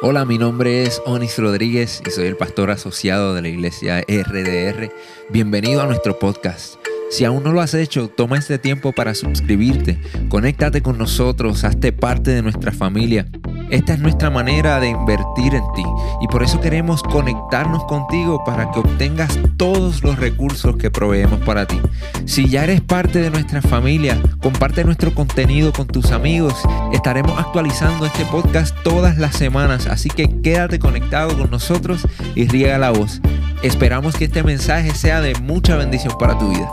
Hola, mi nombre es Onis Rodríguez y soy el pastor asociado de la iglesia RDR. Bienvenido a nuestro podcast. Si aún no lo has hecho, toma este tiempo para suscribirte, conéctate con nosotros, hazte parte de nuestra familia. Esta es nuestra manera de invertir en ti y por eso queremos conectarnos contigo para que obtengas todos los recursos que proveemos para ti. Si ya eres parte de nuestra familia, comparte nuestro contenido con tus amigos. Estaremos actualizando este podcast todas las semanas, así que quédate conectado con nosotros y riega la voz. Esperamos que este mensaje sea de mucha bendición para tu vida.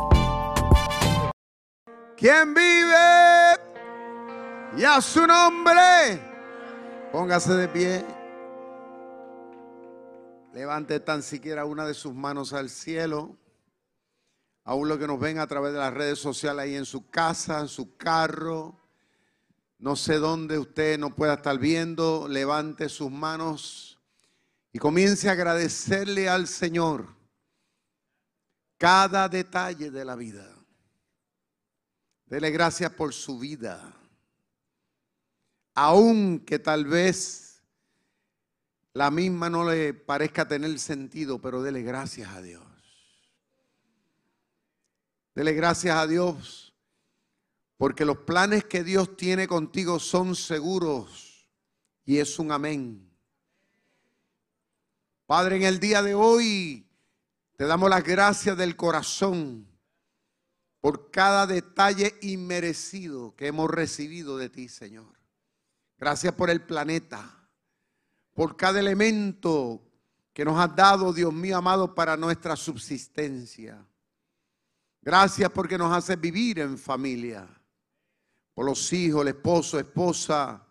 ¿Quién vive? Y a su nombre. Póngase de pie. Levante tan siquiera una de sus manos al cielo. Aún los que nos ven a través de las redes sociales ahí en su casa, en su carro. No sé dónde usted no pueda estar viendo. Levante sus manos y comience a agradecerle al Señor cada detalle de la vida. Dele gracias por su vida. Aunque tal vez la misma no le parezca tener sentido, pero dele gracias a Dios. Dele gracias a Dios porque los planes que Dios tiene contigo son seguros y es un amén. Padre, en el día de hoy te damos las gracias del corazón por cada detalle inmerecido que hemos recibido de ti, Señor. Gracias por el planeta, por cada elemento que nos has dado, Dios mío amado, para nuestra subsistencia. Gracias porque nos hace vivir en familia, por los hijos, el esposo, esposa,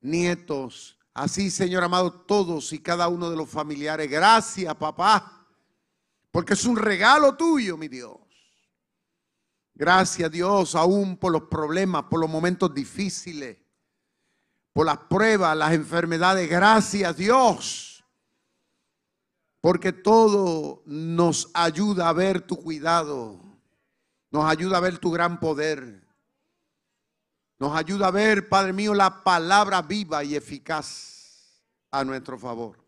nietos. Así, Señor amado, todos y cada uno de los familiares. Gracias, papá, porque es un regalo tuyo, mi Dios. Gracias Dios aún por los problemas, por los momentos difíciles, por las pruebas, las enfermedades. Gracias Dios. Porque todo nos ayuda a ver tu cuidado. Nos ayuda a ver tu gran poder. Nos ayuda a ver, Padre mío, la palabra viva y eficaz a nuestro favor.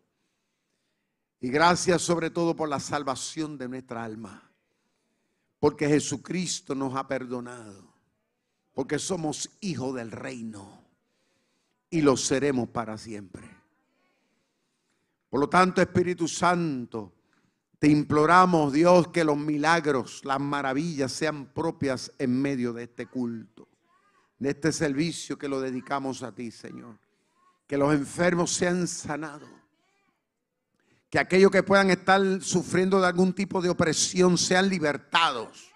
Y gracias sobre todo por la salvación de nuestra alma. Porque Jesucristo nos ha perdonado. Porque somos hijos del reino. Y lo seremos para siempre. Por lo tanto, Espíritu Santo, te imploramos, Dios, que los milagros, las maravillas sean propias en medio de este culto, de este servicio que lo dedicamos a ti, Señor. Que los enfermos sean sanados que aquellos que puedan estar sufriendo de algún tipo de opresión sean libertados.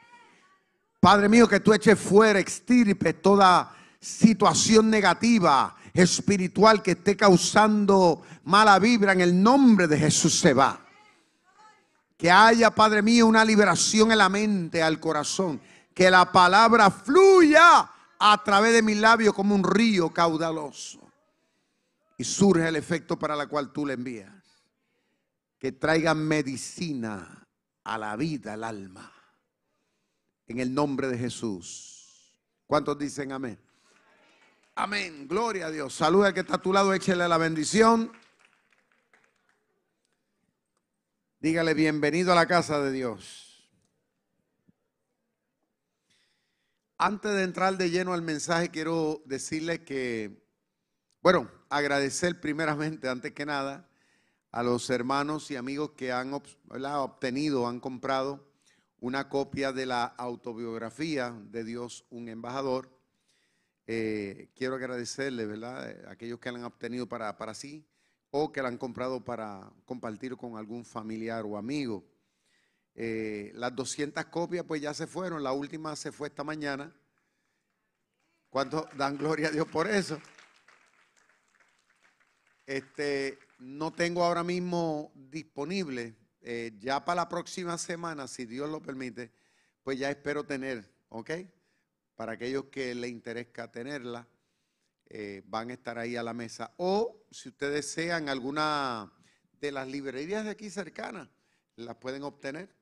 Padre mío, que tú eches fuera, extirpe toda situación negativa, espiritual que esté causando mala vibra en el nombre de Jesús se va. Que haya, Padre mío, una liberación en la mente, al corazón. Que la palabra fluya a través de mis labios como un río caudaloso. Y surge el efecto para la cual tú le envías que traigan medicina a la vida, al alma. En el nombre de Jesús. ¿Cuántos dicen amén? Amén. Gloria a Dios. Saluda al que está a tu lado, échele la bendición. Dígale bienvenido a la casa de Dios. Antes de entrar de lleno al mensaje, quiero decirle que, bueno, agradecer primeramente, antes que nada, a los hermanos y amigos que han obtenido, han comprado una copia de la autobiografía de Dios, un embajador. Eh, quiero agradecerle, ¿verdad? A aquellos que la han obtenido para, para sí o que la han comprado para compartir con algún familiar o amigo. Eh, las 200 copias pues ya se fueron, la última se fue esta mañana. ¿Cuántos dan gloria a Dios por eso? Este, no tengo ahora mismo disponible. Eh, ya para la próxima semana, si Dios lo permite, pues ya espero tener, ¿ok? Para aquellos que le interesa tenerla, eh, van a estar ahí a la mesa. O si ustedes desean alguna de las librerías de aquí cercanas, las pueden obtener.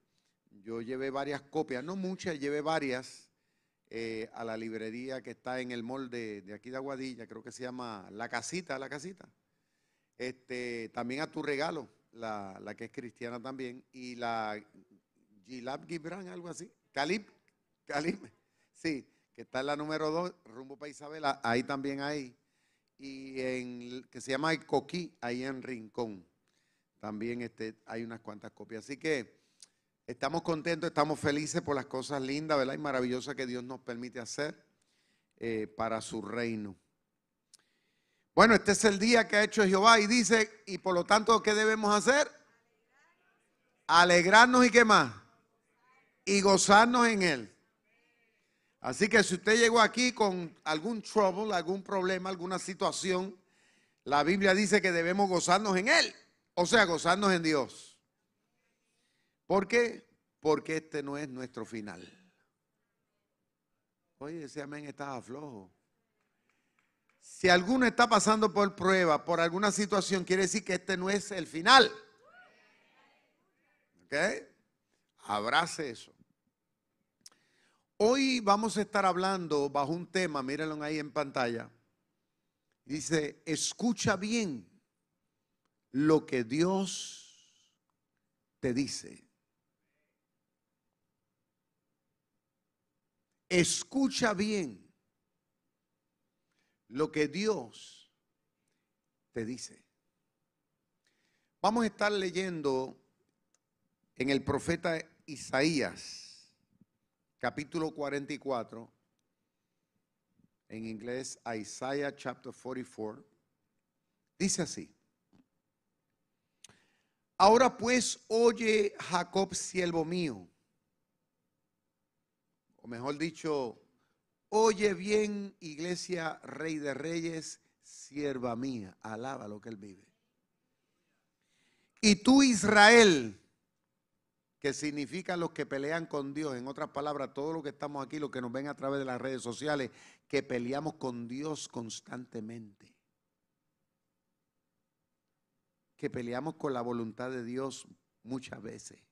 Yo llevé varias copias, no muchas, llevé varias eh, a la librería que está en el molde de aquí de Aguadilla, creo que se llama La Casita, La Casita Este, también a tu regalo, la, la que es cristiana también, y la Gilab Gibran, algo así. Calib, Calib, sí, que está en la número 2, rumbo para Isabela, ahí también hay. Y en que se llama el Coquí, ahí en Rincón. También este, hay unas cuantas copias. Así que estamos contentos, estamos felices por las cosas lindas, ¿verdad? Y maravillosas que Dios nos permite hacer eh, para su reino. Bueno, este es el día que ha hecho Jehová y dice, y por lo tanto, ¿qué debemos hacer? Alegrarnos y qué más? Y gozarnos en Él. Así que si usted llegó aquí con algún trouble, algún problema, alguna situación, la Biblia dice que debemos gozarnos en Él. O sea, gozarnos en Dios. ¿Por qué? Porque este no es nuestro final. Oye, ese amén estaba flojo. Si alguno está pasando por prueba, por alguna situación, quiere decir que este no es el final. ¿Ok? Abrace eso. Hoy vamos a estar hablando bajo un tema, mírenlo ahí en pantalla. Dice, escucha bien lo que Dios te dice. Escucha bien lo que Dios te dice. Vamos a estar leyendo en el profeta Isaías, capítulo 44, en inglés Isaiah chapter 44, dice así. Ahora pues oye Jacob, siervo mío, o mejor dicho, Oye bien, iglesia, rey de reyes, sierva mía, alaba lo que él vive. Y tú, Israel, que significa los que pelean con Dios, en otras palabras, todos los que estamos aquí, los que nos ven a través de las redes sociales, que peleamos con Dios constantemente. Que peleamos con la voluntad de Dios muchas veces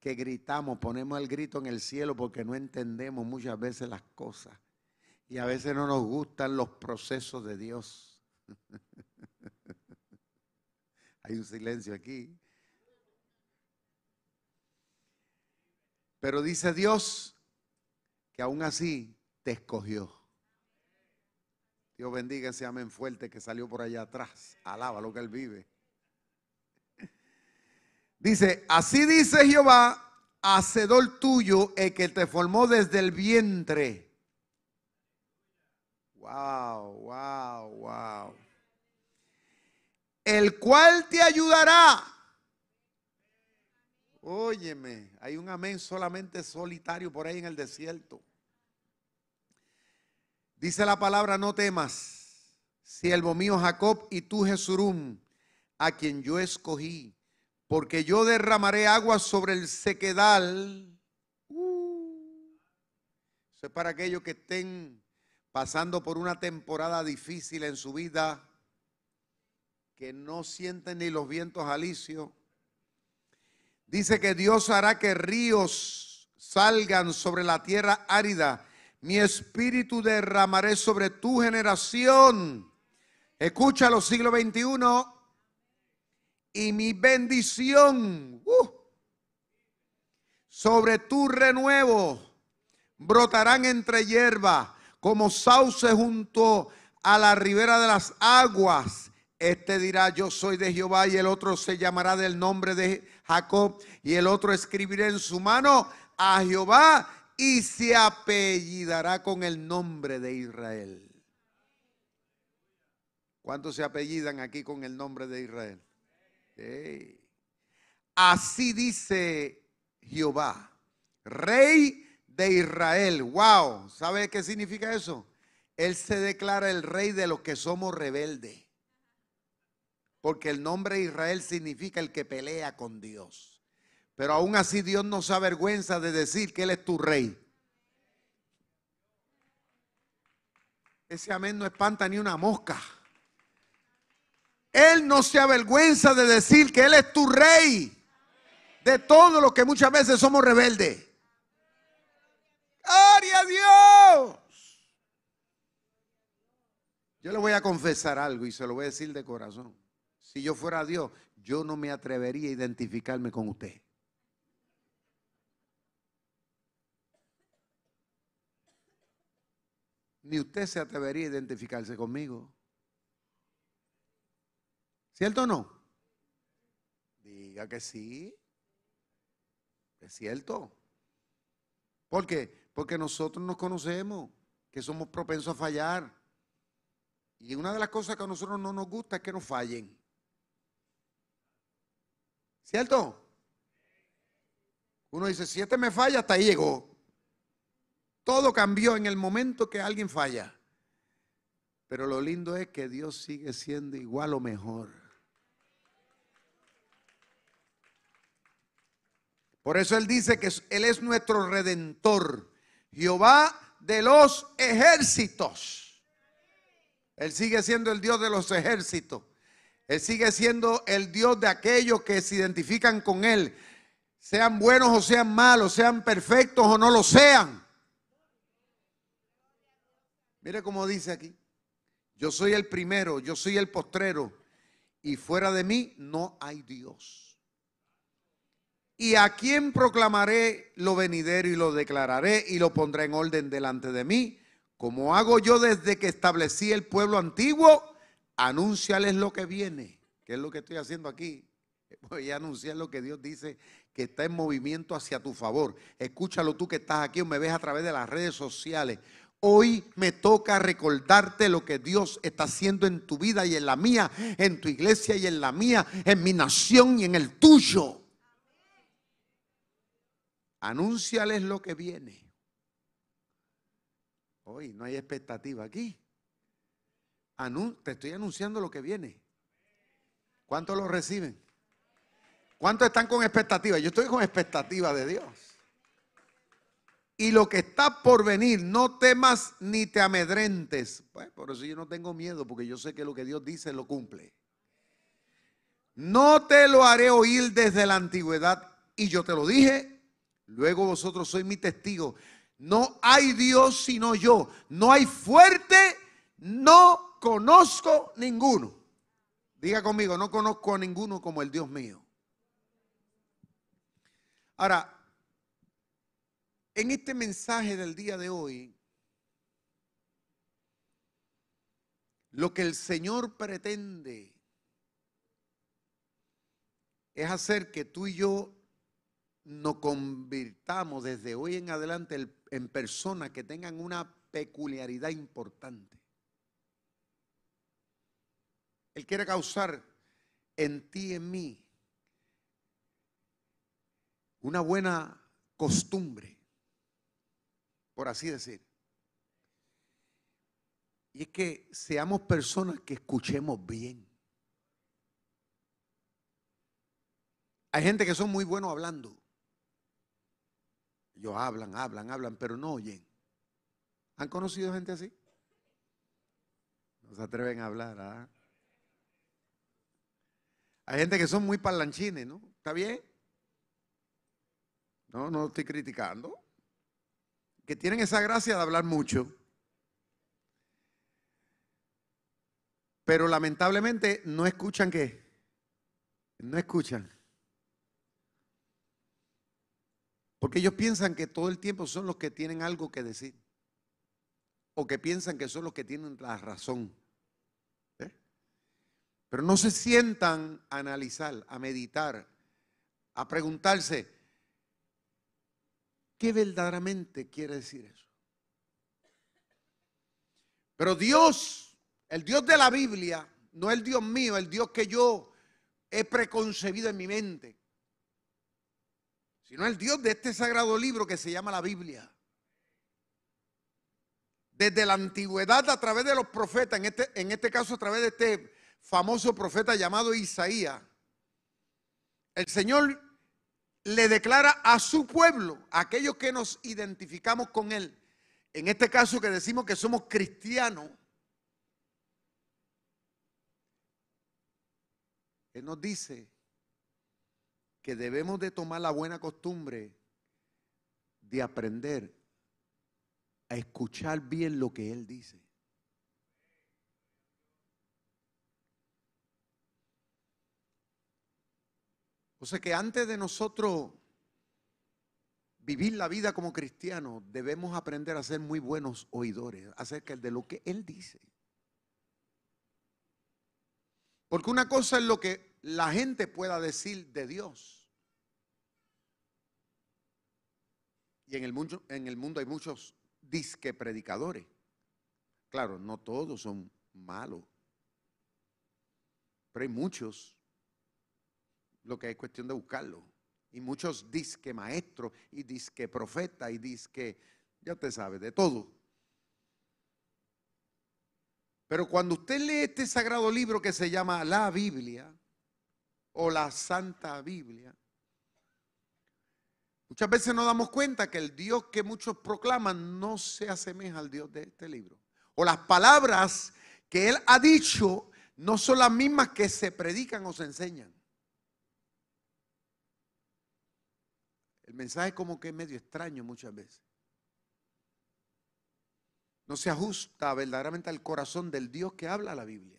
que gritamos, ponemos el grito en el cielo porque no entendemos muchas veces las cosas. Y a veces no nos gustan los procesos de Dios. Hay un silencio aquí. Pero dice Dios que aún así te escogió. Dios bendiga ese amén fuerte que salió por allá atrás. Alaba lo que él vive. Dice, así dice Jehová, hacedor tuyo, el que te formó desde el vientre. Wow, wow, wow. El cual te ayudará. Óyeme, hay un amén solamente solitario por ahí en el desierto. Dice la palabra, no temas, siervo mío Jacob y tú Jesurum, a quien yo escogí porque yo derramaré agua sobre el sequedal. Uh. eso es para aquellos que estén pasando por una temporada difícil en su vida, que no sienten ni los vientos alicios. Dice que Dios hará que ríos salgan sobre la tierra árida. Mi espíritu derramaré sobre tu generación. Escucha los siglos XXI y mi bendición uh, sobre tu renuevo brotarán entre hierba como sauce junto a la ribera de las aguas. Este dirá, yo soy de Jehová, y el otro se llamará del nombre de Jacob, y el otro escribirá en su mano a Jehová, y se apellidará con el nombre de Israel. ¿Cuántos se apellidan aquí con el nombre de Israel? Así dice Jehová, rey de Israel. Wow, ¿sabe qué significa eso? Él se declara el rey de los que somos rebeldes. Porque el nombre Israel significa el que pelea con Dios. Pero aún así Dios no se avergüenza de decir que Él es tu rey. Ese amén no espanta ni una mosca. Él no se avergüenza de decir que Él es tu rey de todo lo que muchas veces somos rebeldes. Gloria a Dios. Yo le voy a confesar algo y se lo voy a decir de corazón. Si yo fuera Dios, yo no me atrevería a identificarme con usted. Ni usted se atrevería a identificarse conmigo. ¿Cierto o no? Diga que sí. Es cierto. ¿Por qué? Porque nosotros nos conocemos, que somos propensos a fallar. Y una de las cosas que a nosotros no nos gusta es que nos fallen. ¿Cierto? Uno dice, si este me falla, hasta ahí llegó. Todo cambió en el momento que alguien falla. Pero lo lindo es que Dios sigue siendo igual o mejor. Por eso Él dice que Él es nuestro redentor, Jehová de los ejércitos. Él sigue siendo el Dios de los ejércitos. Él sigue siendo el Dios de aquellos que se identifican con Él, sean buenos o sean malos, sean perfectos o no lo sean. Mire cómo dice aquí. Yo soy el primero, yo soy el postrero, y fuera de mí no hay Dios. Y a quién proclamaré lo venidero y lo declararé y lo pondré en orden delante de mí, como hago yo desde que establecí el pueblo antiguo anúnciales lo que viene, que es lo que estoy haciendo aquí. Voy a anunciar lo que Dios dice que está en movimiento hacia tu favor. Escúchalo tú que estás aquí o me ves a través de las redes sociales. Hoy me toca recordarte lo que Dios está haciendo en tu vida y en la mía, en tu iglesia y en la mía, en mi nación y en el tuyo. Anúnciales lo que viene. Hoy no hay expectativa aquí te estoy anunciando lo que viene. ¿Cuántos lo reciben? ¿Cuántos están con expectativa? Yo estoy con expectativa de Dios. Y lo que está por venir, no temas ni te amedrentes. Pues por eso yo no tengo miedo, porque yo sé que lo que Dios dice lo cumple. No te lo haré oír desde la antigüedad. Y yo te lo dije, luego vosotros sois mi testigo. No hay Dios sino yo. No hay fuerte, no conozco ninguno. Diga conmigo, no conozco a ninguno como el Dios mío. Ahora, en este mensaje del día de hoy, lo que el Señor pretende es hacer que tú y yo nos convirtamos desde hoy en adelante en personas que tengan una peculiaridad importante. Él quiere causar en ti y en mí una buena costumbre, por así decir. Y es que seamos personas que escuchemos bien. Hay gente que son muy buenos hablando. Ellos hablan, hablan, hablan, pero no oyen. ¿Han conocido gente así? No se atreven a hablar. ¿ah? Hay gente que son muy parlanchines, ¿no? ¿Está bien? No, no estoy criticando. Que tienen esa gracia de hablar mucho. Pero lamentablemente no escuchan qué. No escuchan. Porque ellos piensan que todo el tiempo son los que tienen algo que decir. O que piensan que son los que tienen la razón. Pero no se sientan a analizar, a meditar, a preguntarse, ¿qué verdaderamente quiere decir eso? Pero Dios, el Dios de la Biblia, no el Dios mío, el Dios que yo he preconcebido en mi mente, sino el Dios de este sagrado libro que se llama la Biblia. Desde la antigüedad a través de los profetas, en este, en este caso a través de este famoso profeta llamado Isaías, el Señor le declara a su pueblo, a aquellos que nos identificamos con Él, en este caso que decimos que somos cristianos, Él nos dice que debemos de tomar la buena costumbre de aprender a escuchar bien lo que Él dice. O sea que antes de nosotros vivir la vida como cristianos, debemos aprender a ser muy buenos oidores acerca de lo que Él dice. Porque una cosa es lo que la gente pueda decir de Dios. Y en el mundo, en el mundo hay muchos disque predicadores. Claro, no todos son malos. Pero hay muchos. Lo que es cuestión de buscarlo. Y muchos disque maestros y disque profeta y disque, ya usted sabe, de todo. Pero cuando usted lee este sagrado libro que se llama la Biblia o la Santa Biblia, muchas veces nos damos cuenta que el Dios que muchos proclaman no se asemeja al Dios de este libro. O las palabras que Él ha dicho no son las mismas que se predican o se enseñan. El mensaje como que es medio extraño muchas veces. No se ajusta verdaderamente al corazón del Dios que habla la Biblia.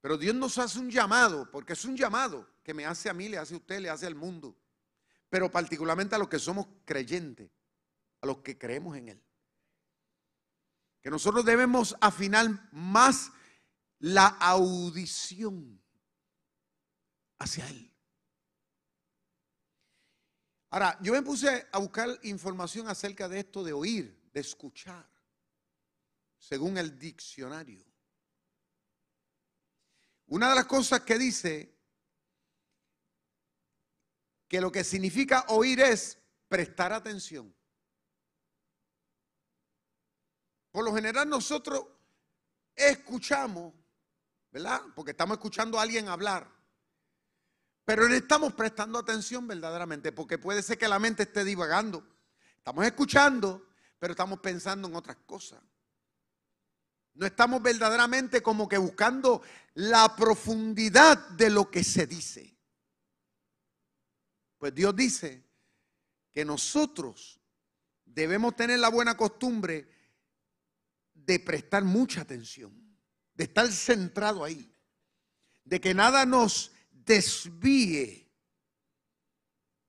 Pero Dios nos hace un llamado, porque es un llamado que me hace a mí, le hace a usted, le hace al mundo. Pero particularmente a los que somos creyentes, a los que creemos en Él. Que nosotros debemos afinar más la audición hacia Él. Ahora, yo me puse a buscar información acerca de esto de oír, de escuchar, según el diccionario. Una de las cosas que dice que lo que significa oír es prestar atención. Por lo general nosotros escuchamos, ¿verdad? Porque estamos escuchando a alguien hablar. Pero no estamos prestando atención verdaderamente, porque puede ser que la mente esté divagando. Estamos escuchando, pero estamos pensando en otras cosas. No estamos verdaderamente como que buscando la profundidad de lo que se dice. Pues Dios dice que nosotros debemos tener la buena costumbre de prestar mucha atención, de estar centrado ahí, de que nada nos desvíe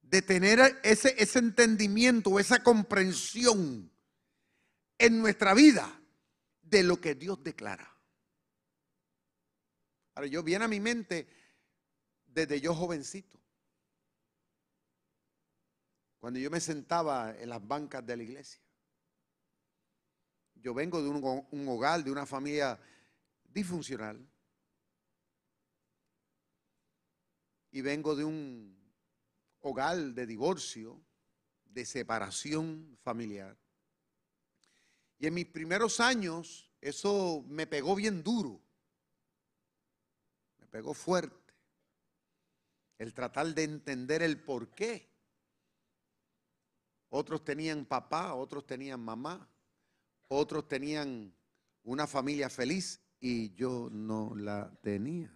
de tener ese, ese entendimiento, esa comprensión en nuestra vida de lo que Dios declara. Ahora, yo viene a mi mente desde yo jovencito. Cuando yo me sentaba en las bancas de la iglesia. Yo vengo de un, hogar, de una familia disfuncional. y vengo de un hogar de divorcio, de separación familiar. Y en mis primeros años eso me pegó bien duro, me pegó fuerte. El tratar de entender el por qué. Otros tenían papá, otros tenían mamá, otros tenían una familia feliz y yo no la tenía.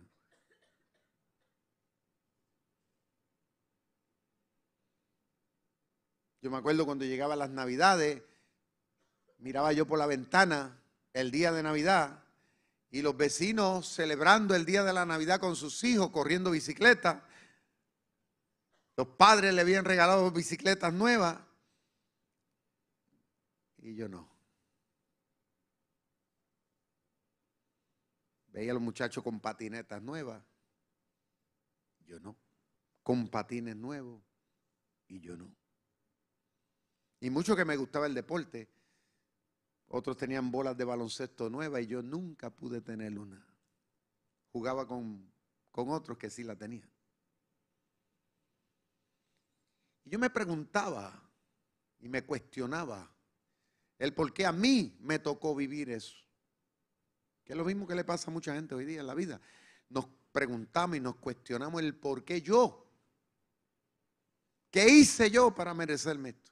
Yo me acuerdo cuando llegaba las navidades, miraba yo por la ventana el día de Navidad y los vecinos celebrando el día de la Navidad con sus hijos, corriendo bicicleta. Los padres le habían regalado bicicletas nuevas y yo no. Veía a los muchachos con patinetas nuevas, yo no. Con patines nuevos y yo no. Y mucho que me gustaba el deporte. Otros tenían bolas de baloncesto nuevas y yo nunca pude tener una. Jugaba con, con otros que sí la tenían. Y yo me preguntaba y me cuestionaba el por qué a mí me tocó vivir eso. Que es lo mismo que le pasa a mucha gente hoy día en la vida. Nos preguntamos y nos cuestionamos el por qué yo. ¿Qué hice yo para merecerme esto?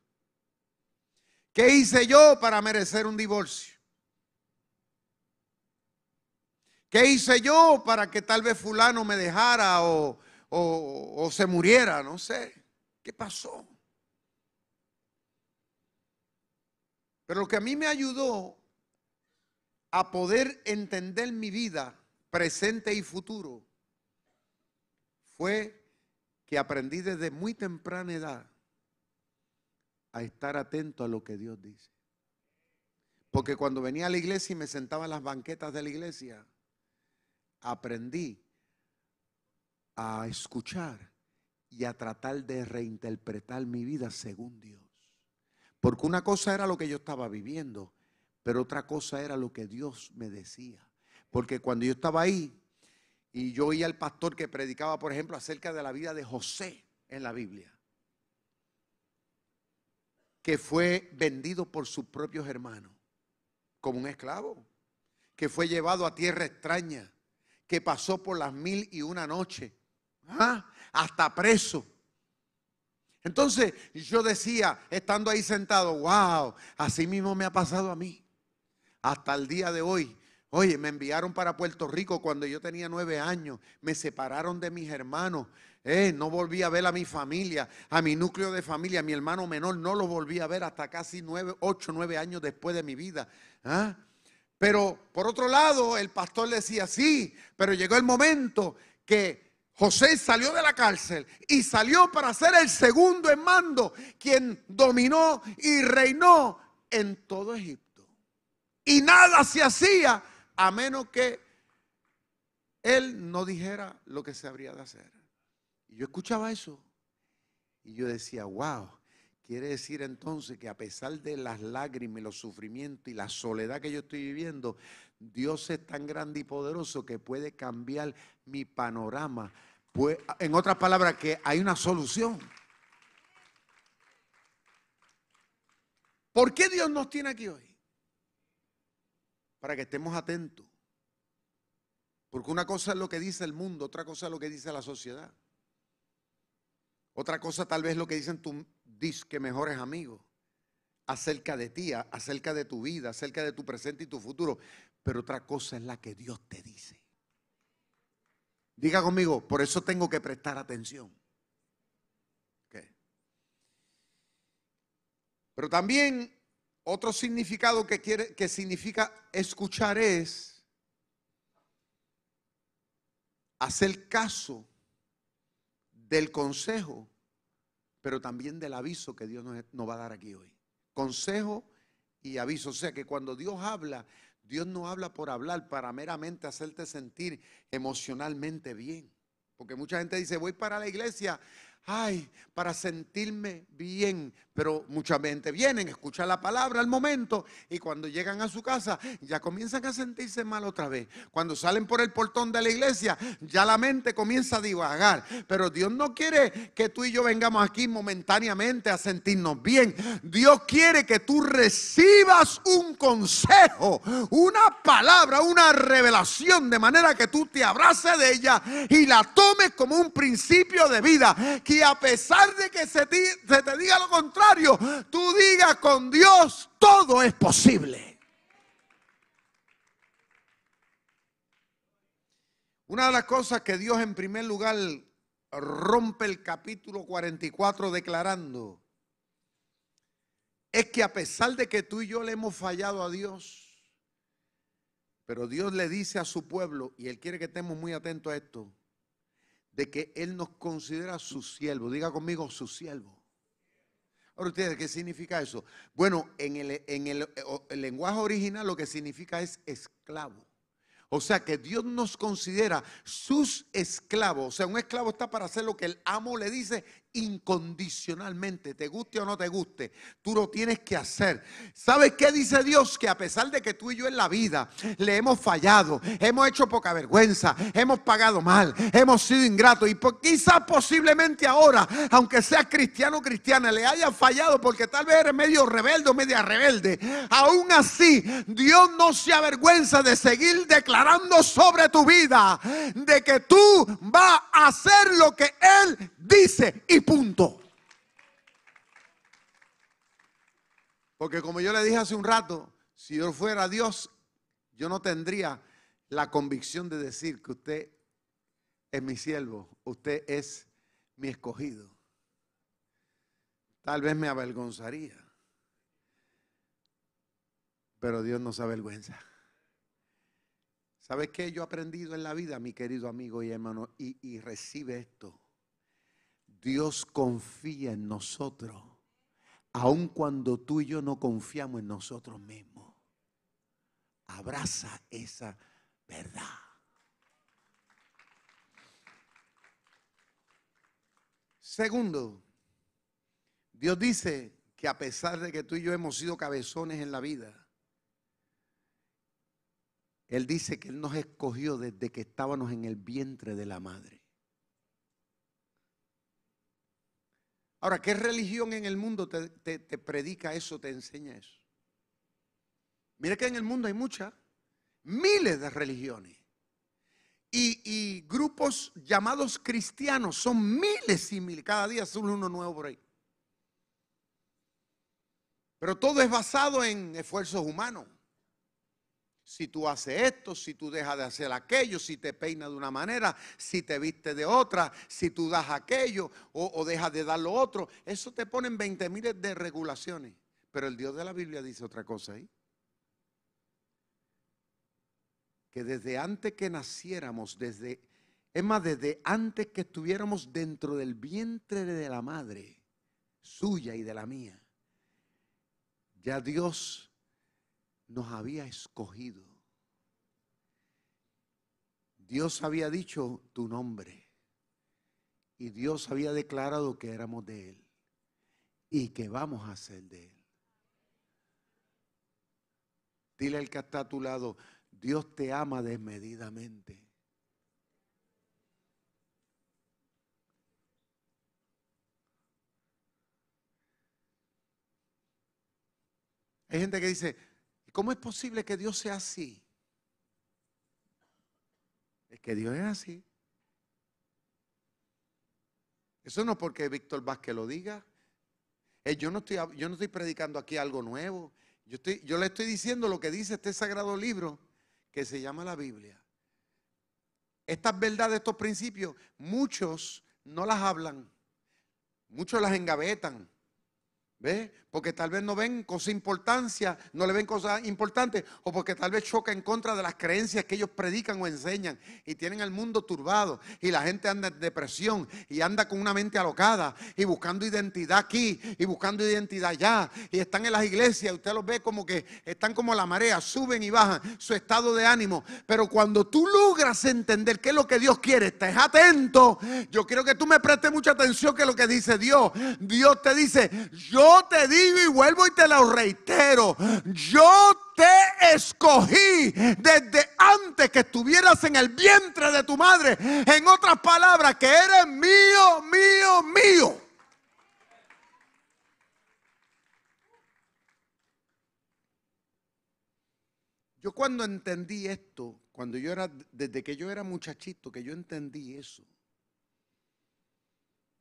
¿Qué hice yo para merecer un divorcio? ¿Qué hice yo para que tal vez fulano me dejara o, se muriera? No sé. ¿Qué pasó? Pero lo que a mí me ayudó a poder entender mi vida presente y futuro fue que aprendí desde muy temprana edad a estar atento a lo que Dios dice. Porque cuando venía a la iglesia y me sentaba en las banquetas de la iglesia, aprendí a escuchar y a tratar de reinterpretar mi vida según Dios. Porque una cosa era lo que yo estaba viviendo, pero otra cosa era lo que Dios me decía. Porque cuando yo estaba ahí y yo oía al pastor que predicaba, por ejemplo, acerca de la vida de José en la Biblia, que fue vendido por sus propios hermanos como un esclavo, que fue llevado a tierra extraña, que pasó por las mil y una noche, ¿ah? hasta preso. Entonces yo decía, estando ahí sentado, wow, así mismo me ha pasado a mí. Hasta el día de hoy, Oye, me enviaron para Puerto Rico cuando yo tenía nueve años. Me separaron de mis hermanos. Eh, no volví a ver a mi familia, a mi núcleo de familia, a mi hermano menor. No lo volví a ver hasta casi nueve, ocho, nueve años después de mi vida. ¿ah? Pero por otro lado, el pastor decía, sí, pero llegó el momento que José salió de la cárcel y salió para ser el segundo en mando, quien dominó y reinó en todo Egipto. Y nada se hacía a menos que él no dijera lo que se habría de hacer. Y yo escuchaba eso y yo decía, wow, quiere decir entonces que a pesar de las lágrimas, los sufrimientos y la soledad que yo estoy viviendo, Dios es tan grande y poderoso que puede cambiar mi panorama. En otras palabras, que hay una solución. ¿Por qué Dios nos tiene aquí hoy? para que estemos atentos. Porque una cosa es lo que dice el mundo, otra cosa es lo que dice la sociedad. Otra cosa tal vez lo que dicen tus disque mejores amigos acerca de ti, acerca de tu vida, acerca de tu presente y tu futuro. Pero otra cosa es la que Dios te dice. Diga conmigo, por eso tengo que prestar atención. Pero también otro significado que, quiere, que significa escuchar es hacer caso del consejo, pero también del aviso que Dios nos, nos va a dar aquí hoy. Consejo y aviso. O sea que cuando Dios habla, Dios no habla por hablar, para meramente hacerte sentir emocionalmente bien. Porque mucha gente dice, voy para la iglesia ay, para sentirme bien. Pero mucha gente vienen, escuchan la palabra al momento y cuando llegan a su casa ya comienzan a sentirse mal otra vez. Cuando salen por el portón de la iglesia ya la mente comienza a divagar. Pero Dios no quiere que tú y yo vengamos aquí momentáneamente a sentirnos bien. Dios quiere que tú recibas un consejo, una palabra, una revelación de manera que tú te abraces de ella y la tomes como un principio de vida y a pesar de que se te, se te diga lo contrario, tú digas con Dios todo es posible. Una de las cosas que Dios en primer lugar rompe el capítulo 44 declarando es que a pesar de que tú y yo le hemos fallado a Dios, pero Dios le dice a su pueblo, y Él quiere que estemos muy atentos a esto, de que Él nos considera su siervo. Diga conmigo su siervo. Ahora ustedes, ¿qué significa eso? Bueno, en el, en el, el lenguaje original lo que significa es esclavo. O sea que Dios nos considera sus esclavos. O sea, un esclavo está para hacer lo que el amo le dice incondicionalmente, te guste o no te guste, tú lo tienes que hacer. ¿Sabes qué dice Dios? Que a pesar de que tú y yo en la vida le hemos fallado, hemos hecho poca vergüenza, hemos pagado mal, hemos sido ingratos y quizás posiblemente ahora, aunque seas cristiano o cristiana, le haya fallado porque tal vez eres medio rebelde o media rebelde, aún así Dios no se avergüenza de seguir declarando sobre tu vida de que tú vas a hacer lo que Él dice punto. Porque como yo le dije hace un rato, si yo fuera Dios, yo no tendría la convicción de decir que usted es mi siervo, usted es mi escogido. Tal vez me avergonzaría. Pero Dios no se avergüenza. ¿Sabes qué yo he aprendido en la vida, mi querido amigo y hermano? Y, y recibe esto. Dios confía en nosotros, aun cuando tú y yo no confiamos en nosotros mismos. Abraza esa verdad. Segundo, Dios dice que a pesar de que tú y yo hemos sido cabezones en la vida, Él dice que Él nos escogió desde que estábamos en el vientre de la madre. Ahora, ¿qué religión en el mundo te, predica eso, te enseña eso? Mira que en el mundo hay muchas, miles de religiones. Y, y, grupos llamados cristianos son miles y miles. Cada día sale uno nuevo por ahí. Pero todo es basado en esfuerzos humanos. Si tú haces esto, si tú dejas de hacer aquello, si te peinas de una manera, si te viste de otra, si tú das aquello o, dejas de dar lo otro, eso te ponen 20 miles de regulaciones. Pero el Dios de la Biblia dice otra cosa ahí que desde antes que naciéramos, desde, es más, desde antes que estuviéramos dentro del vientre de la madre, suya y de la mía, ya Dios nos había escogido. Dios había dicho tu nombre y Dios había declarado que éramos de Él y que vamos a ser de Él. Dile al que está a tu lado, Dios te ama desmedidamente. Hay gente que dice, ¿cómo es posible que Dios sea así? Es que Dios es así. Eso no porque Víctor Vázquez lo diga. Eh, yo no, estoy, yo no estoy predicando aquí algo nuevo. Yo, yo le estoy diciendo lo que dice este sagrado libro que se llama la Biblia. Estas verdades, estos principios, muchos no las hablan, muchos las engavetan. ¿Ve? Porque tal vez no ven cosa importancia, no le ven cosas importantes, o porque tal vez choca en contra de las creencias que ellos predican o enseñan y tienen el mundo turbado y la gente anda en depresión y anda con una mente alocada y buscando identidad aquí y buscando identidad allá y están en las iglesias, usted los ve como que están como la marea, suben y bajan su estado de ánimo, pero cuando tú logras entender qué es lo que Dios quiere, estés atento, yo quiero que tú me prestes mucha atención que lo que dice Dios, Dios te dice, yo te digo y vuelvo y te lo reitero. Yo te escogí desde antes que estuvieras en el vientre de tu madre. En otras palabras, que eres mío, mío, mío. Yo cuando entendí esto, cuando yo era, desde que yo era muchachito, que yo entendí eso,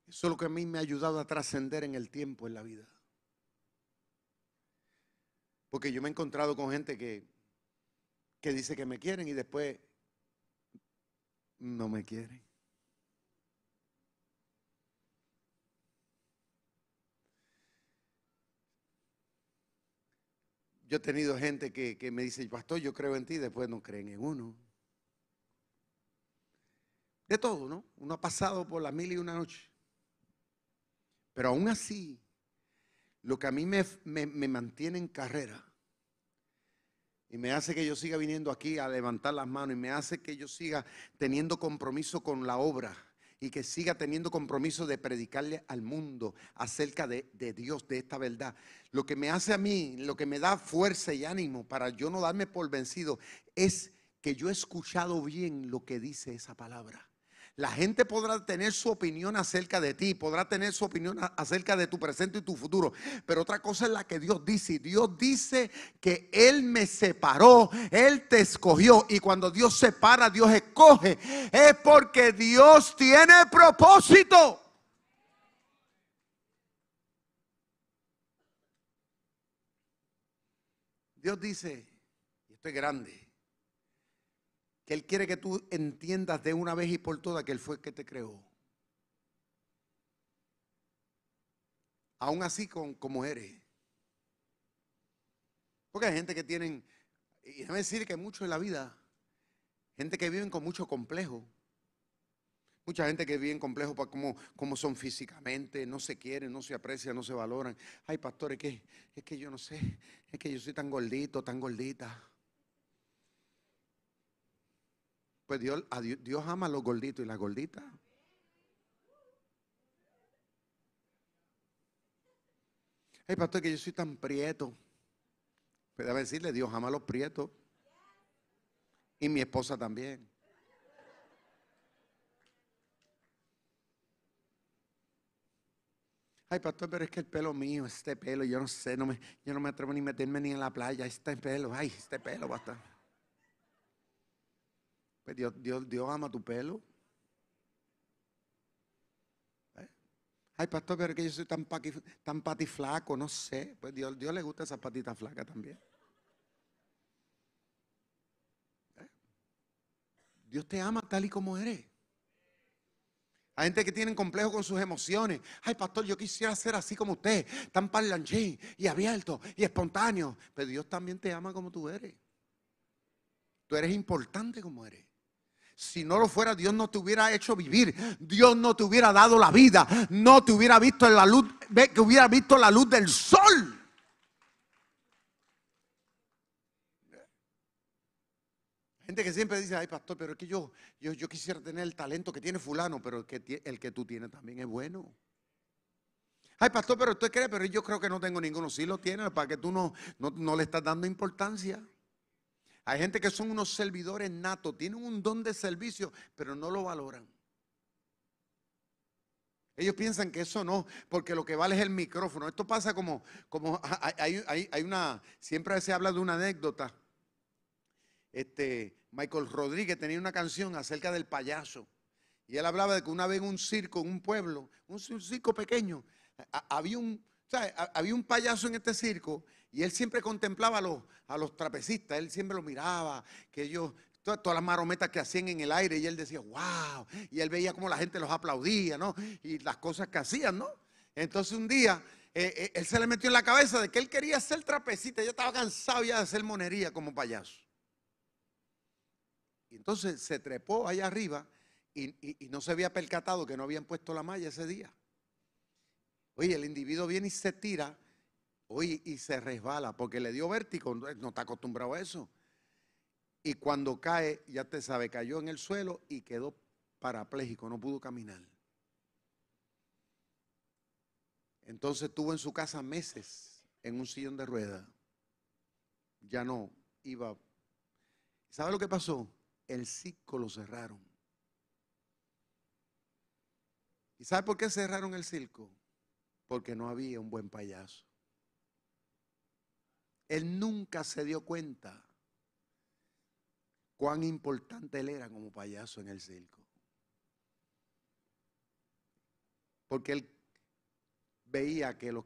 eso es lo que a mí me ha ayudado a trascender en el tiempo, en la vida. Porque yo me he encontrado con gente que, que dice que me quieren y después no me quieren. Yo he tenido gente que, que, me dice, pastor, yo creo en ti, después no creen en uno. De todo, ¿no? Uno ha pasado por las mil y una noche. Pero aún así, lo que a mí me, me, mantiene en carrera y me hace que yo siga viniendo aquí a levantar las manos y me hace que yo siga teniendo compromiso con la obra y que siga teniendo compromiso de predicarle al mundo acerca de, de, Dios, de esta verdad. Lo que me hace a mí, lo que me da fuerza y ánimo para yo no darme por vencido es que yo he escuchado bien lo que dice esa palabra. La gente podrá tener su opinión acerca de ti, podrá tener su opinión acerca de tu presente y tu futuro. Pero otra cosa es la que Dios dice. Dios dice que Él me separó, Él te escogió. Y cuando Dios separa, Dios escoge. Es porque Dios tiene propósito. Dios dice, y esto es grande, que Él quiere que tú entiendas de una vez y por todas que Él fue el que te creó. Aún así con, como eres. Porque hay gente que tienen, y déjame decir que mucho en la vida Gente que vive con mucho complejo. Mucha gente que vive en complejo para cómo, cómo, son físicamente, no se quieren, no se aprecian, no se valoran. Ay, pastor, es que, es que yo no sé, es que yo soy tan gordito, tan gordita. Pues Dios, ama a los gorditos y las gorditas. Ay, pastor, que yo soy tan prieto. Pues debe decirle, Dios ama a los prietos. Y mi esposa también. Ay, pastor, pero es que el pelo mío, este pelo, yo no sé, no me, yo no me atrevo ni meterme ni en la playa, este pelo, ay, este pelo basta. Pues Dios, Dios, Dios ama tu pelo. ¿Eh? Ay, pastor, pero que yo soy tan, pati, tan patiflaco, no sé. Pues Dios, Dios le gusta esa patita flaca también. ¿Eh? Dios te ama tal y como eres. Hay gente que tiene complejo con sus emociones. Ay, pastor, yo quisiera ser así como usted, tan parlanchín y abierto y espontáneo. Pero Dios también te ama como tú eres. Tú eres importante como eres. Si no lo fuera, Dios no te hubiera hecho vivir. Dios no te hubiera dado la vida. No te hubiera visto en la luz, que hubiera visto la luz del sol. Gente que siempre dice, ay pastor, pero es que yo, yo, quisiera tener el talento que tiene fulano, pero el que, el que tú tienes también es bueno. Ay pastor, pero usted cree, pero yo creo que no tengo ninguno. Sí lo tiene, para que tú no, no, le estás dando importancia. Hay gente que son unos servidores natos, tienen un don de servicio, pero no lo valoran. Ellos piensan que eso no, porque lo que vale es el micrófono. Esto pasa como, como hay, hay, hay una, siempre se habla de una anécdota. Este, Michael Rodríguez tenía una canción acerca del payaso. Y él hablaba de que una vez en un circo, en un pueblo, un, circo pequeño, había, un, había un payaso en este circo y él siempre contemplaba a los, a trapecistas, él siempre lo miraba, que ellos, todas, las marometas que hacían en el aire y él decía, wow, y él veía como la gente los aplaudía, ¿no? Y las cosas que hacían, ¿no? Entonces un día eh, eh, él se le metió en la cabeza de que él quería ser trapecista, ya estaba cansado ya de hacer monería como payaso. Y entonces se trepó allá arriba y, no se había percatado que no habían puesto la malla ese día. Oye, el individuo viene y se tira, y se resbala porque le dio vértigo, no está acostumbrado a eso. Y cuando cae, ya te sabe, cayó en el suelo y quedó parapléjico, no pudo caminar. Entonces estuvo en su casa meses en un sillón de ruedas. Ya no iba. ¿Sabe lo que pasó? el circo lo cerraron. ¿Y sabe por qué cerraron el circo? Porque no había un buen payaso. Él nunca se dio cuenta cuán importante él era como payaso en el circo. Porque él veía que los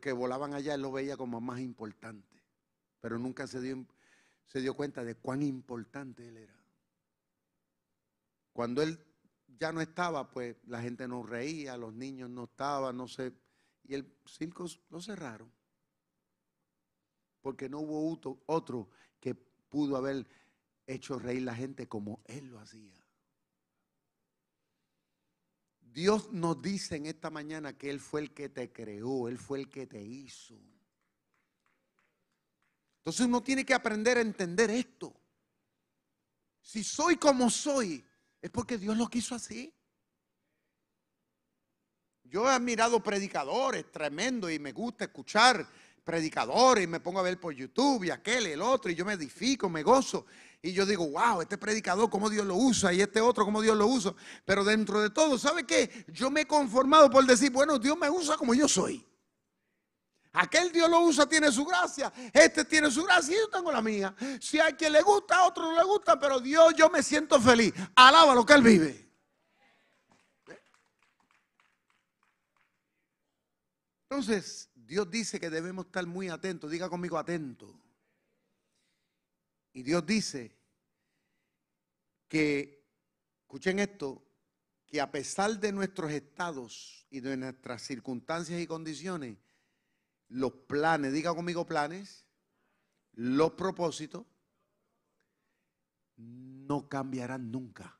que, volaban allá, él lo veía como más importante. Pero nunca se dio se dio cuenta de cuán importante él era. Cuando él ya no estaba, pues la gente no reía, los niños no estaban, no sé. Y el circo lo cerraron. Porque no hubo otro que pudo haber hecho reír la gente como él lo hacía. Dios nos dice en esta mañana que Él fue el que te creó, Él fue el que te hizo. Entonces uno tiene que aprender a entender esto. Si soy como soy, es porque Dios lo quiso así. Yo he admirado predicadores tremendo y me gusta escuchar predicadores y me pongo a ver por YouTube y aquel, el otro, y yo me edifico, me gozo. Y yo digo, wow, este predicador, cómo Dios lo usa, y este otro, cómo Dios lo usa. Pero dentro de todo, ¿sabe qué? Yo me he conformado por decir, bueno, Dios me usa como yo soy. Aquel Dios lo usa, tiene su gracia. Este tiene su gracia y yo tengo la mía. Si a quien le gusta, a otro no le gusta, pero Dios yo me siento feliz. Alaba lo que Él vive. Entonces, Dios dice que debemos estar muy atentos. Diga conmigo atento. Y Dios dice que, escuchen esto, que a pesar de nuestros estados y de nuestras circunstancias y condiciones, los planes, diga conmigo planes, los propósitos, no cambiarán nunca.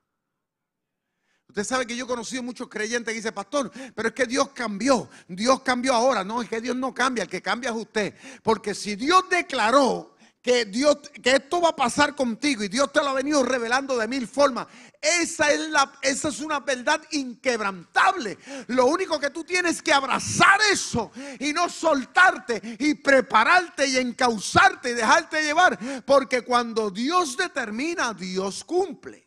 Usted sabe que yo he conocido muchos creyentes que dicen, pastor, pero es que Dios cambió. Dios cambió ahora. No, es que Dios no cambia. El que cambia es usted. Porque si Dios declaró que Dios, que esto va a pasar contigo y Dios te lo ha venido revelando de mil formas. Esa es, la, esa es una verdad inquebrantable. Lo único que tú tienes que abrazar eso y no soltarte y prepararte y encauzarte y dejarte llevar. Porque cuando Dios determina, Dios cumple.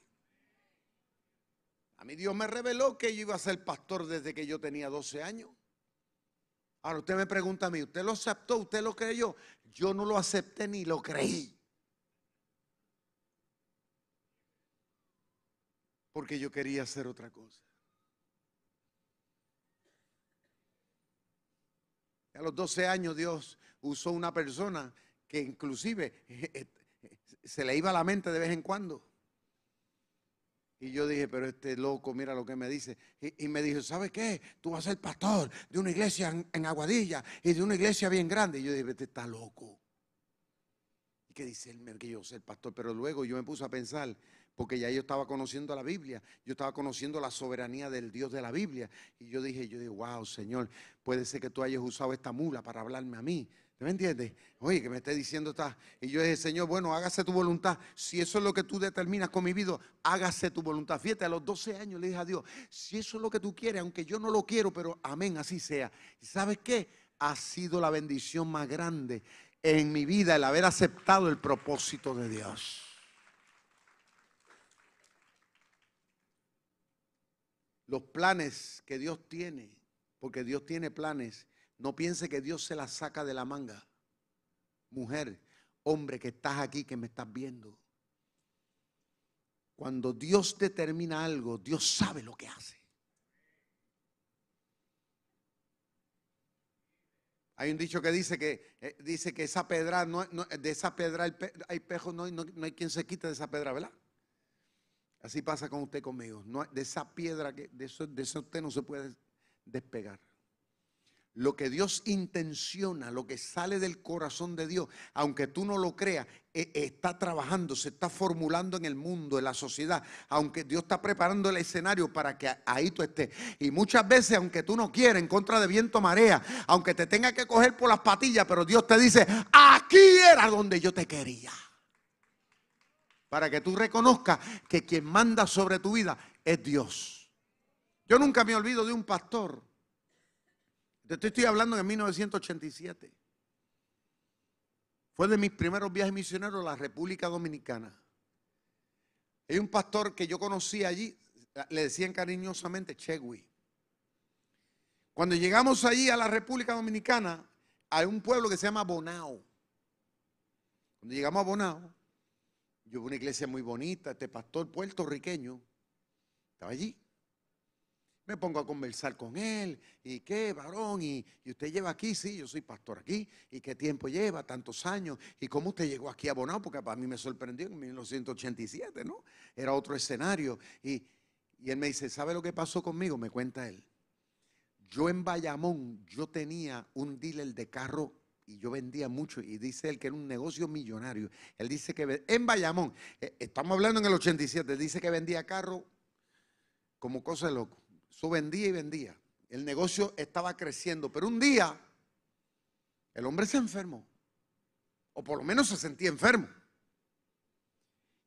A mí Dios me reveló que yo iba a ser pastor desde que yo tenía 12 años. Ahora usted me pregunta a mí, ¿usted lo aceptó? ¿Usted lo creyó? Yo no lo acepté ni lo creí. Porque yo quería hacer otra cosa. A los 12 años Dios usó una persona que inclusive se le iba a la mente de vez en cuando. Y yo dije, pero este loco, mira lo que me dice. Y, me dijo, ¿sabe qué? Tú vas a ser pastor de una iglesia en, Aguadilla y de una iglesia bien grande. Y yo dije, este está loco. ¿Y qué dice él? Que yo soy el pastor. Pero luego yo me puse a pensar, porque ya yo estaba conociendo la Biblia, yo estaba conociendo la soberanía del Dios de la Biblia. Y yo dije, yo dije, wow, Señor, puede ser que tú hayas usado esta mula para hablarme a mí. ¿Me entiendes? Oye, que me esté diciendo está. Y yo dije, Señor, bueno, hágase tu voluntad. Si eso es lo que tú determinas con mi vida, hágase tu voluntad. Fíjate, a los 12 años le dije a Dios, si eso es lo que tú quieres, aunque yo no lo quiero, pero amén, así sea. ¿Y sabes qué? Ha sido la bendición más grande en mi vida el haber aceptado el propósito de Dios. Los planes que Dios tiene, porque Dios tiene planes no piense que Dios se la saca de la manga. Mujer, hombre que estás aquí, que me estás viendo. Cuando Dios determina algo, Dios sabe lo que hace. Hay un dicho que dice que eh, dice que esa pedra, no, de esa pedra hay, pejos, no, hay quien se quite de esa pedra, ¿verdad? Así pasa con usted conmigo. No, de esa piedra, que, de, eso, de eso usted no se puede despegar lo que Dios intenciona, lo que sale del corazón de Dios, aunque tú no lo creas, e, está trabajando, se está formulando en el mundo, en la sociedad, aunque Dios está preparando el escenario para que ahí tú estés. Y muchas veces, aunque tú no quieras, en contra de viento, marea, aunque te tenga que coger por las patillas, pero Dios te dice, aquí era donde yo te quería. Para que tú reconozcas que quien manda sobre tu vida es Dios. Yo nunca me olvido de un pastor te estoy hablando de 1987. Fue de mis primeros viajes misioneros a la República Dominicana. Hay un pastor que yo conocí allí, le decían cariñosamente Chegui. Cuando llegamos allí a la República Dominicana, hay un pueblo que se llama Bonao. Cuando llegamos a Bonao, yo vi una iglesia muy bonita, este pastor puertorriqueño estaba allí. Me pongo a conversar con él. ¿Y qué, varón? ¿Y, usted lleva aquí? Sí, yo soy pastor aquí. ¿Y qué tiempo lleva? Tantos años. ¿Y cómo usted llegó aquí a Bonao? Porque para mí me sorprendió en 1987, ¿no? Era otro escenario. Y, y él me dice, ¿sabe lo que pasó conmigo? Me cuenta él. Yo en Bayamón, yo tenía un dealer de carro y yo vendía mucho y dice él que era un negocio millonario. Él dice que en Bayamón, eh, estamos hablando en el 87, dice que vendía carro como cosa de loco. Eso vendía y vendía. El negocio estaba creciendo, pero un día el hombre se enfermó, o por lo menos se sentía enfermo.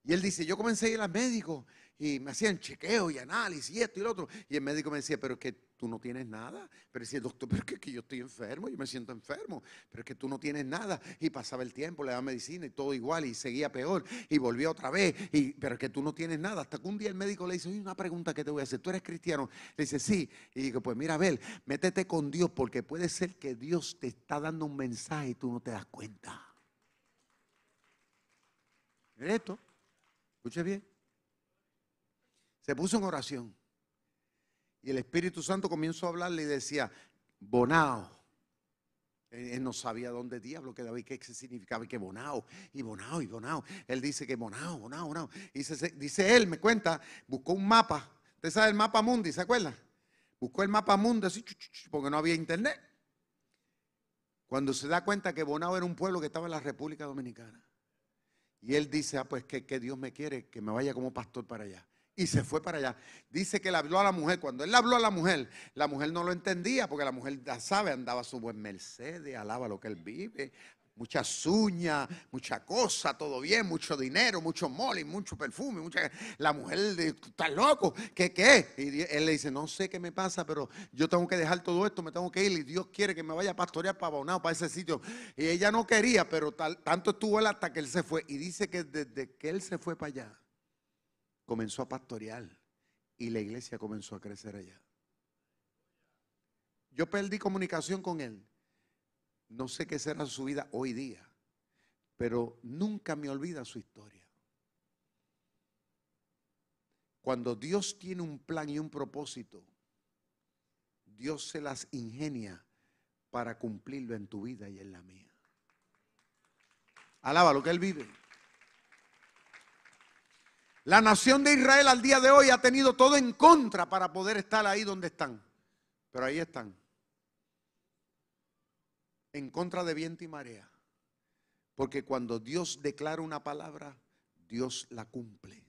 Y él dice, yo comencé a ir al médico y me hacían chequeo y análisis y esto y lo otro. Y el médico me decía, pero es que tú no tienes nada. Pero decía, doctor, pero es que, yo estoy enfermo, yo me siento enfermo. Pero es que tú no tienes nada. Y pasaba el tiempo, le daba medicina y todo igual y seguía peor. Y volvía otra vez. Y, pero es que tú no tienes nada. Hasta que un día el médico le dice, oye, una pregunta que te voy a hacer. ¿Tú eres cristiano? Le dice, sí. Y digo, pues mira, Abel, métete con Dios porque puede ser que Dios te está dando un mensaje y tú no te das cuenta. esto? Escuche bien. Se puso en oración. Y el Espíritu Santo comenzó a hablarle y decía, Bonao. Él no sabía dónde diablo quedaba y qué significaba y que Bonao, y Bonao, y Bonao. Él dice que Bonao, Bonao, Bonao. Y dice, dice él, me cuenta, buscó un mapa. Usted sabe el mapa mundi, ¿se acuerda? Buscó el mapa mundi así, porque no había internet. Cuando se da cuenta que Bonao era un pueblo que estaba en la República Dominicana. Y él dice, ah, pues que, que Dios me quiere, que me vaya como pastor para allá y se fue para allá. Dice que le habló a la mujer. Cuando él le habló a la mujer, la mujer no lo entendía porque la mujer, ya sabe, andaba su buen Mercedes, alaba lo que él vive, muchas uñas, mucha cosa, todo bien, mucho dinero, mucho mole, mucho perfume, mucha... La mujer está loco, ¿qué qué? Y él le dice, no sé qué me pasa, pero yo tengo que dejar todo esto, me tengo que ir y Dios quiere que me vaya a pastorear para Bonao, para ese sitio. Y ella no quería, pero tanto estuvo él hasta que él se fue. Y dice que desde que él se fue para allá, comenzó a pastorear y la iglesia comenzó a crecer allá. Yo perdí comunicación con él. No sé qué será su vida hoy día, pero nunca me olvida su historia. Cuando Dios tiene un plan y un propósito, Dios se las ingenia para cumplirlo en tu vida y en la mía. Alaba lo que Él vive. La nación de Israel al día de hoy ha tenido todo en contra para poder estar ahí donde están. Pero ahí están. En contra de viento y marea. Porque cuando Dios declara una palabra, Dios la cumple.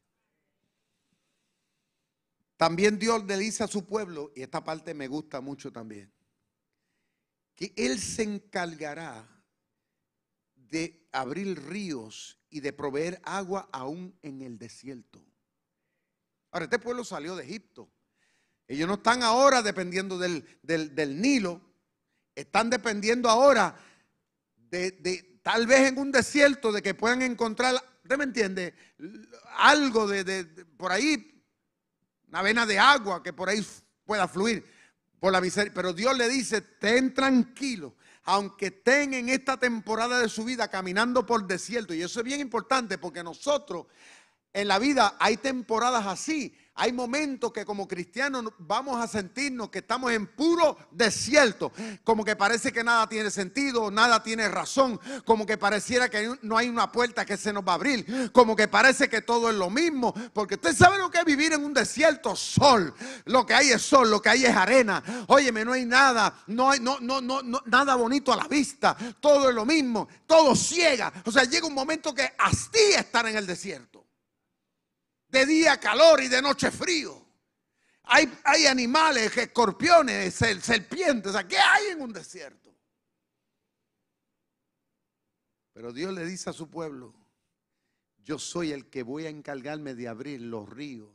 También Dios le dice a su pueblo, y esta parte me gusta mucho también, que Él se encargará de abrir ríos y de proveer agua aún en el desierto. Ahora, este pueblo salió de Egipto. Ellos no están ahora dependiendo del, Nilo, están dependiendo ahora de, tal vez en un desierto de que puedan encontrar, ¿usted me entiende? Algo de, por ahí, una vena de agua que por ahí pueda fluir por la miseria. Pero Dios le dice, ten tranquilo, aunque estén en esta temporada de su vida caminando por desierto, y eso es bien importante porque nosotros en la vida hay temporadas así, hay momentos que como cristianos vamos a sentirnos que estamos en puro desierto, como que parece que nada tiene sentido, nada tiene razón, como que pareciera que no hay una puerta que se nos va a abrir, como que parece que todo es lo mismo, porque usted sabe lo que es vivir en un desierto, sol, lo que hay es sol, lo que hay es arena. Óyeme, no hay nada, no hay no no no, no nada bonito a la vista, todo es lo mismo, todo ciega. O sea, llega un momento que hastía estar en el desierto. De día calor y de noche frío. Hay, hay animales, escorpiones, serpientes. ¿Qué hay en un desierto? Pero Dios le dice a su pueblo, yo soy el que voy a encargarme de abrir los ríos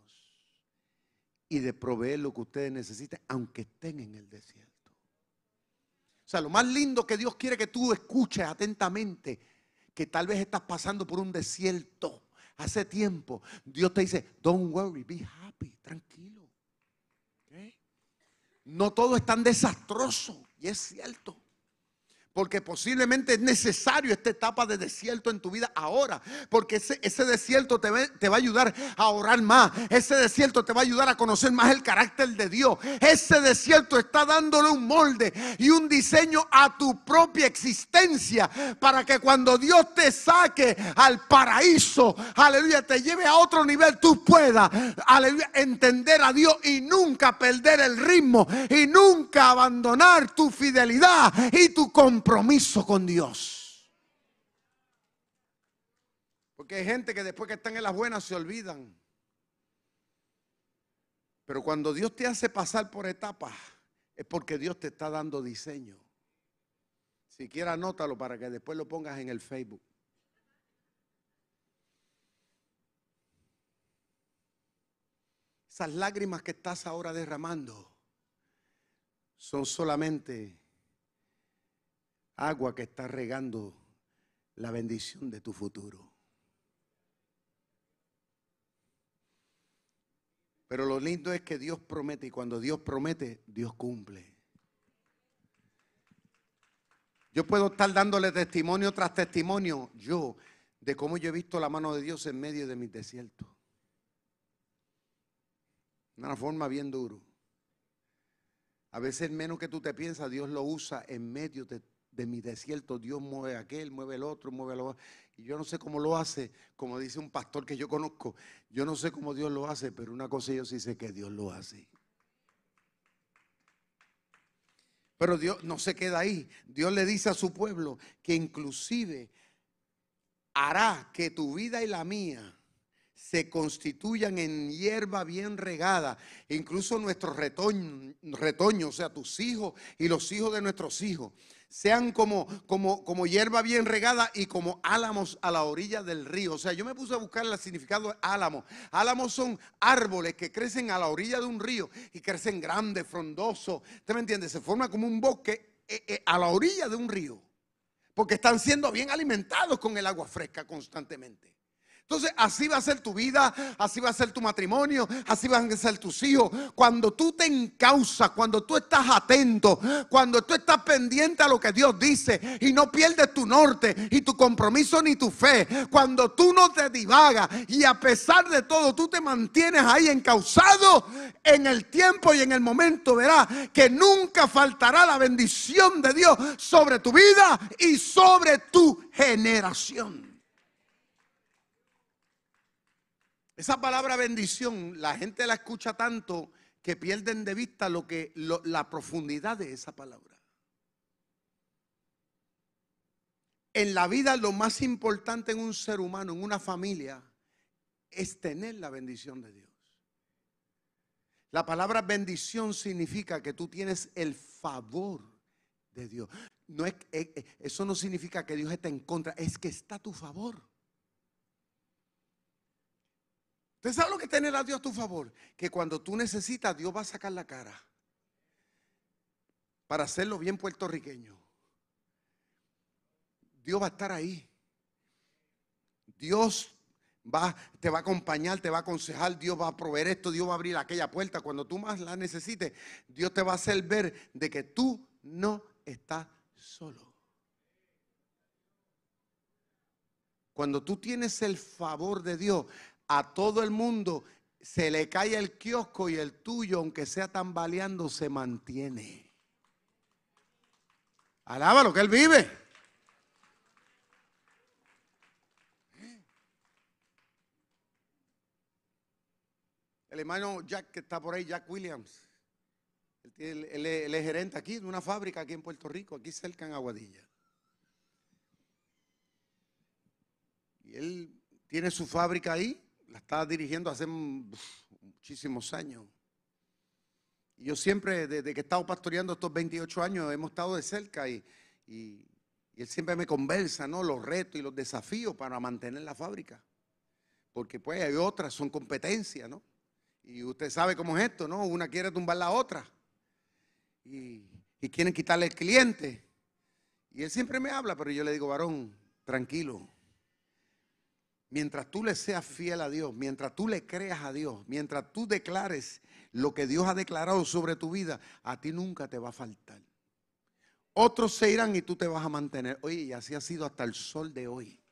y de proveer lo que ustedes necesiten, aunque estén en el desierto. O sea, lo más lindo que Dios quiere que tú escuches atentamente, que tal vez estás pasando por un desierto hace tiempo, Dios te dice, don't worry, be happy, tranquilo. No todo es tan desastroso, y es cierto. Porque posiblemente es necesario esta etapa de desierto en tu vida ahora. Porque ese, ese desierto te va, te va, a ayudar a orar más. Ese desierto te va a ayudar a conocer más el carácter de Dios. Ese desierto está dándole un molde y un diseño a tu propia existencia. Para que cuando Dios te saque al paraíso, aleluya, te lleve a otro nivel, tú puedas, aleluya, entender a Dios y nunca perder el ritmo. Y nunca abandonar tu fidelidad y tu compromiso compromiso con Dios. Porque hay gente que después que están en las buenas se olvidan. Pero cuando Dios te hace pasar por etapas, es porque Dios te está dando diseño. Si quieres, anótalo para que después lo pongas en el Facebook. Esas lágrimas que estás ahora derramando son solamente agua que está regando la bendición de tu futuro. Pero lo lindo es que Dios promete y cuando Dios promete, Dios cumple. Yo puedo estar dándole testimonio tras testimonio, yo, de cómo yo he visto la mano de Dios en medio de mis desiertos. De una forma bien duro. A veces menos que tú te piensas, Dios lo usa en medio de de mi desierto, Dios mueve aquel, mueve el otro, mueve lo otro. Y yo no sé cómo lo hace, como dice un pastor que yo conozco, yo no sé cómo Dios lo hace, pero una cosa yo sí sé que Dios lo hace. Pero Dios no se queda ahí. Dios le dice a su pueblo que inclusive hará que tu vida y la mía se constituyan en hierba bien regada, incluso nuestros retoños, o sea, tus hijos y los hijos de nuestros hijos, sean como, como, como hierba bien regada y como álamos a la orilla del río. O sea, yo me puse a buscar el significado de álamo. Álamos son árboles que crecen a la orilla de un río y crecen grandes, frondosos. ¿Usted me entiende? Se forma como un bosque eh, eh, a la orilla de un río. Porque están siendo bien alimentados con el agua fresca constantemente. Entonces así va a ser tu vida, así va a ser tu matrimonio, así van a ser tus hijos. Cuando tú te encausas, cuando tú estás atento, cuando tú estás pendiente a lo que Dios dice y no pierdes tu norte y tu compromiso ni tu fe, cuando tú no te divagas y a pesar de todo tú te mantienes ahí encausado en el tiempo y en el momento, verás que nunca faltará la bendición de Dios sobre tu vida y sobre tu generación. Esa palabra bendición, la gente la escucha tanto que pierden de vista lo que, la profundidad de esa palabra. En la vida lo más importante en un ser humano, en una familia, es tener la bendición de Dios. La palabra bendición significa que tú tienes el favor de Dios. No es, eh, eh, eso no significa que Dios esté en contra, es que está a tu favor. ¿Usted sabe lo que tener a Dios a tu favor? Que cuando tú necesitas, Dios va a sacar la cara para hacerlo bien puertorriqueño. Dios va a estar ahí. Dios va, te va a acompañar, te va a aconsejar, Dios va a proveer esto, Dios va a abrir aquella puerta. Cuando tú más la necesites, Dios te va a hacer ver de que tú no estás solo. Cuando tú tienes el favor de Dios, a todo el mundo se le cae el kiosco y el tuyo, aunque sea tambaleando, se mantiene. Alaba lo que él vive. El hermano Jack que está por ahí, Jack Williams. Él, él, es gerente aquí de una fábrica aquí en Puerto Rico, aquí cerca en Aguadilla. Y él tiene su fábrica ahí la estaba dirigiendo hace muchísimos años. Y yo siempre, desde que he estado pastoreando estos 28 años, hemos estado de cerca y, él siempre me conversa, ¿no? Los retos y los desafíos para mantener la fábrica. Porque pues hay otras, son competencias, ¿no? Y usted sabe cómo es esto, ¿no? Una quiere tumbar la otra. Y, y quieren quitarle el cliente. Y él siempre me habla, pero yo le digo, varón, tranquilo. Mientras tú le seas fiel a Dios, mientras tú le creas a Dios, mientras tú declares lo que Dios ha declarado sobre tu vida, a ti nunca te va a faltar. Otros se irán y tú te vas a mantener. Oye, y así ha sido hasta el sol de hoy.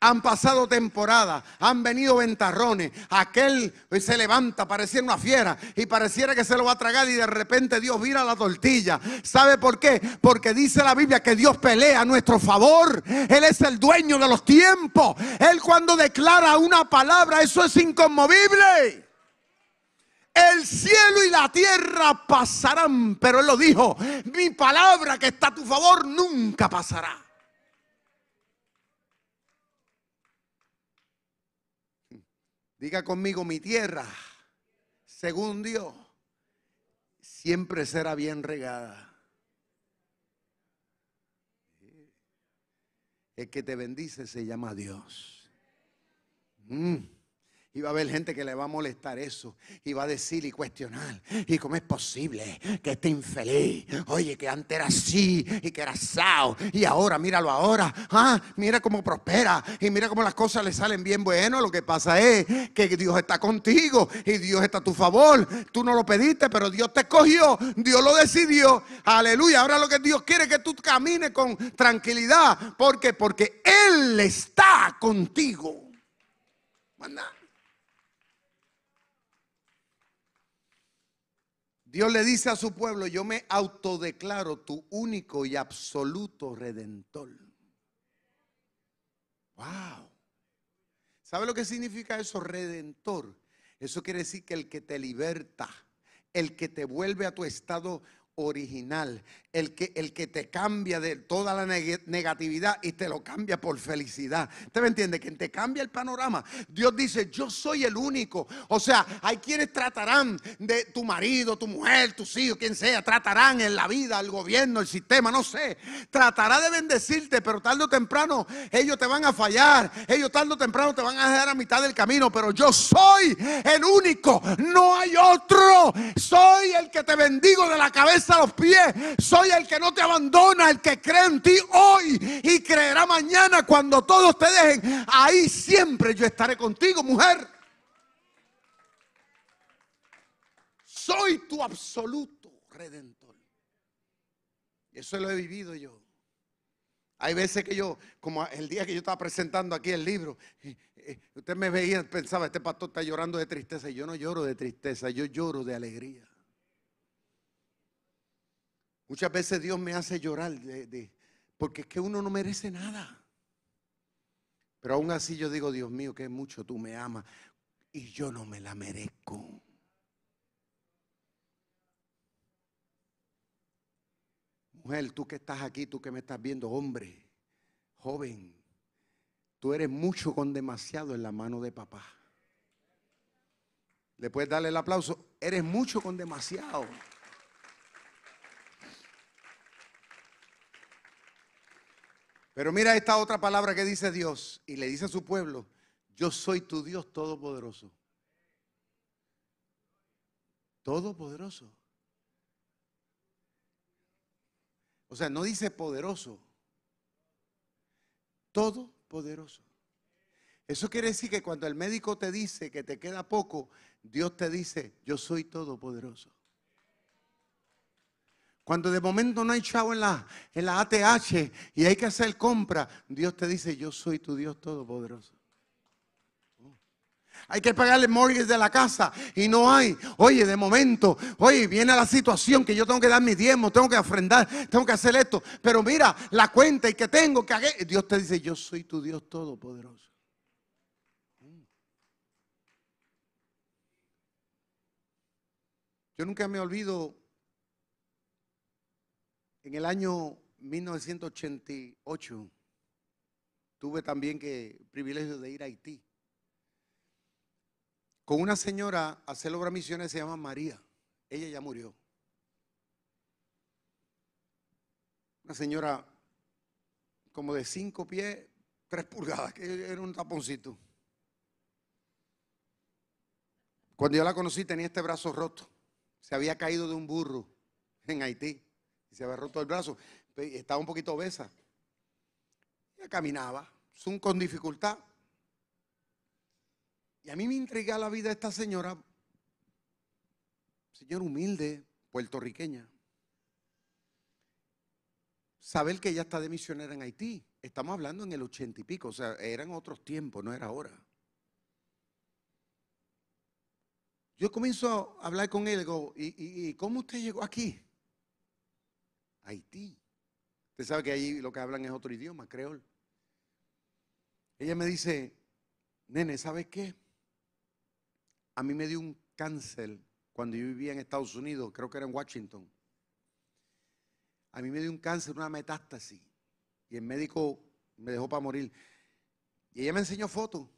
Han pasado temporadas, han venido ventarrones. Aquel se levanta, pareciera una fiera y pareciera que se lo va a tragar y de repente Dios vira la tortilla. ¿Sabe por qué? Porque dice la Biblia que Dios pelea a nuestro favor. Él es el dueño de los tiempos. Él cuando declara una palabra, eso es inconmovible. El cielo y la tierra pasarán, pero Él lo dijo, mi palabra que está a tu favor nunca pasará. Diga conmigo, mi tierra, según Dios, siempre será bien regada. El que te bendice se llama Dios. Mm. Y va a haber gente que le va a molestar eso. Y va a decir y cuestionar. ¿Y cómo es posible que esté infeliz? Oye, que antes era así y que era sao. Y ahora, míralo ahora. Ah, mira cómo prospera. Y mira cómo las cosas le salen bien. Bueno, lo que pasa es que Dios está contigo. Y Dios está a tu favor. Tú no lo pediste, pero Dios te escogió. Dios lo decidió. Aleluya. Ahora lo que Dios quiere es que tú camines con tranquilidad. ¿Por qué? Porque Él está contigo. Manda. Dios le dice a su pueblo, yo me autodeclaro tu único y absoluto redentor. Wow. ¿Sabe lo que significa eso, redentor? Eso quiere decir que el que te liberta, el que te vuelve a tu estado original, el que, el que te cambia de toda la neg- negatividad y te lo cambia por felicidad. ¿Usted me entiende? Que te cambia el panorama. Dios dice, yo soy el único. O sea, hay quienes tratarán de tu marido, tu mujer, tus hijos, quien sea, tratarán en la vida, el gobierno, el sistema, no sé. Tratará de bendecirte, pero tarde o temprano ellos te van a fallar. Ellos tarde o temprano te van a dejar a mitad del camino. Pero yo soy el único. No hay otro. Soy el que te bendigo de la cabeza a los pies. Soy el que no te abandona, el que cree en ti hoy y creerá mañana cuando todos te dejen. Ahí siempre yo estaré contigo, mujer. Soy tu absoluto redentor. Eso lo he vivido yo. Hay veces que yo, como el día que yo estaba presentando aquí el libro, eh, usted me veía, pensaba, este pastor está llorando de tristeza. Y yo no lloro de tristeza, yo lloro de alegría. Muchas veces Dios me hace llorar de, porque es que uno no merece nada. Pero aún así yo digo, Dios mío, que mucho tú me amas y yo no me la merezco. Mujer, tú que estás aquí, tú que me estás viendo, hombre, joven, tú eres mucho con demasiado en la mano de papá. Le puedes darle el aplauso. Eres mucho con demasiado. Pero mira esta otra palabra que dice Dios y le dice a su pueblo, yo soy tu Dios todopoderoso. Todopoderoso. O sea, no dice poderoso. Todopoderoso. Eso quiere decir que cuando el médico te dice que te queda poco, Dios te dice, yo soy todopoderoso. Cuando de momento no hay chavo en la, en la ATH y hay que hacer compra, Dios te dice, yo soy tu Dios todopoderoso. Hay que pagarle el mortgage de la casa y no hay. Oye, de momento, oye, viene la situación que yo tengo que dar mi diezmo, tengo que ofrendar, tengo que hacer esto. Pero mira, la cuenta y que tengo que hacer. Dios te dice, yo soy tu Dios todopoderoso. Yo nunca me olvido en el año 1988 tuve también que el privilegio de ir a Haití con una señora a hacer obras misiones se llama María. Ella ya murió. Una señora como de cinco pies, tres pulgadas, que era un taponcito. Cuando yo la conocí tenía este brazo roto. Se había caído de un burro en Haití se había roto el brazo. Estaba un poquito obesa. Ella caminaba, con dificultad. Y a mí me intriga la vida de esta señora, señora humilde, puertorriqueña. Saber que ella está de misionera en Haití. Estamos hablando en el ochenta y pico, o sea, eran otros tiempos, no era ahora. Yo comienzo a hablar con él, digo, ¿y, y- y cómo usted llegó aquí? Haití. Usted sabe que ahí lo que hablan es otro idioma, creol. Ella me dice, nene, ¿sabes qué? A mí me dio un cáncer cuando yo vivía en Estados Unidos, creo que era en Washington. A mí me dio un cáncer, una metástasis. Y el médico me dejó para morir. Y ella me enseñó fotos.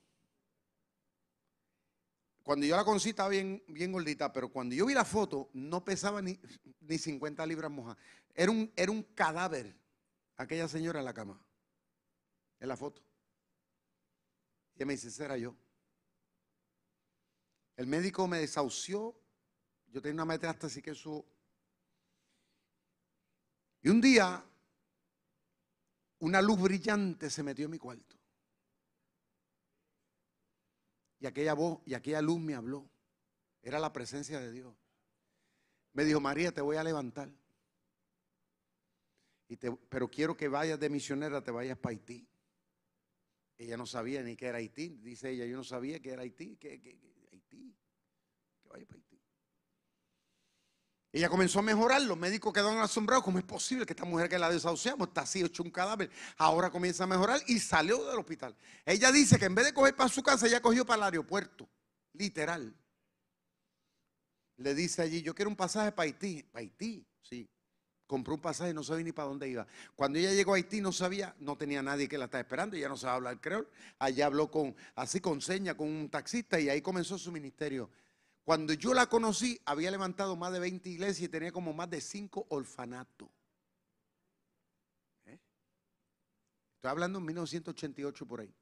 Cuando yo la conocí estaba bien, bien gordita, pero cuando yo vi la foto no pesaba ni, ni 50 libras mojadas. Era un, era un cadáver, aquella señora en la cama, en la foto. Y me dice, ese era yo. El médico me desahució. Yo tenía una metástasis que eso. Y un día, una luz brillante se metió en mi cuarto. Y aquella voz y aquella luz me habló. Era la presencia de Dios. Me dijo, María, te voy a levantar. Y te- pero quiero que vayas de misionera, te vayas para Haití. Ella no sabía ni que era Haití. Dice ella, yo no sabía que era Haití. Que, Haití. Que vaya para Haití. Ella comenzó a mejorar. Los médicos quedaron asombrados. ¿Cómo es posible que esta mujer que la desahuciamos está así hecho un cadáver? Ahora comienza a mejorar y salió del hospital. Ella dice que en vez de coger para su casa, ella cogió para el aeropuerto. Literal. Le dice allí, yo quiero un pasaje para Haití. Para Haití. Sí. Compró un pasaje, no sabía ni para dónde iba. Cuando ella llegó a Haití no sabía, no tenía nadie que la estaba esperando, ella no sabía hablar creol. Allá habló con, así con seña, con un taxista y ahí comenzó su ministerio. Cuando yo la conocí, había levantado más de 20 iglesias y tenía como más de 5 orfanatos. ¿Eh? Estoy hablando en 1988 por ahí.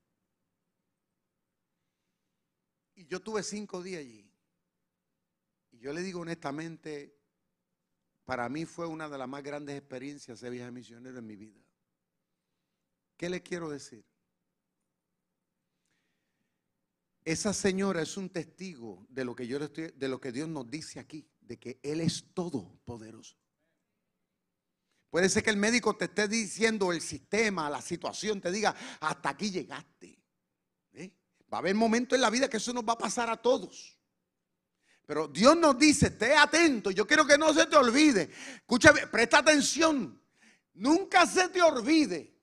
Y yo tuve cinco días allí. Y yo le digo honestamente, para mí fue una de las más grandes experiencias de viaje misionero en mi vida. ¿Qué le quiero decir? Esa señora es un testigo de lo que yo de lo que Dios nos dice aquí, de que Él es todopoderoso. Puede ser que el médico te esté diciendo el sistema, la situación, te diga, hasta aquí llegaste. ¿eh? Va a haber momentos en la vida que eso nos va a pasar a todos. Pero Dios nos dice, esté atento, yo quiero que no se te olvide. Escúchame, presta atención. Nunca se te olvide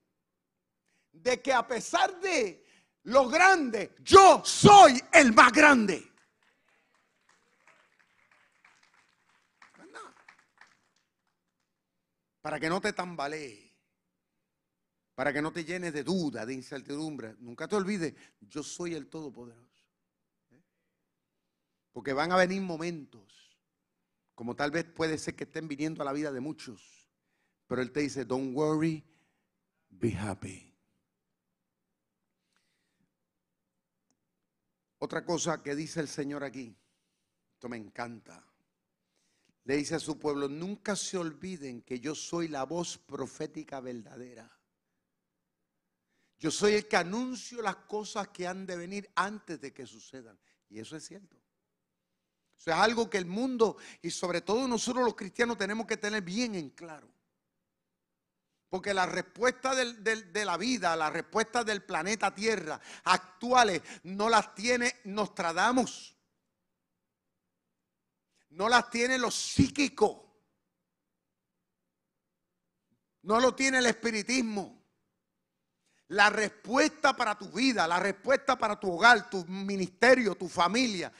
de que a pesar de lo grande, yo soy el más grande. Para que no te tambalee, para que no te llenes de duda, de incertidumbre. Nunca te olvides, yo soy el Todopoderoso. Porque van a venir momentos, como tal vez puede ser que estén viniendo a la vida de muchos, pero Él te dice, don't worry, be happy. Otra cosa que dice el Señor aquí, esto me encanta. Le dice a su pueblo, nunca se olviden que yo soy la voz profética verdadera. Yo soy el que anuncio las cosas que han de venir antes de que sucedan. Y eso es cierto. Eso es algo que el mundo y sobre todo nosotros los cristianos tenemos que tener bien en claro. Porque la respuesta de la vida, la respuesta del planeta Tierra actuales no las tiene Nostradamus. No las tiene los psíquicos. No lo tiene el espiritismo. La respuesta para tu vida, la respuesta para tu hogar, tu ministerio, tu familia,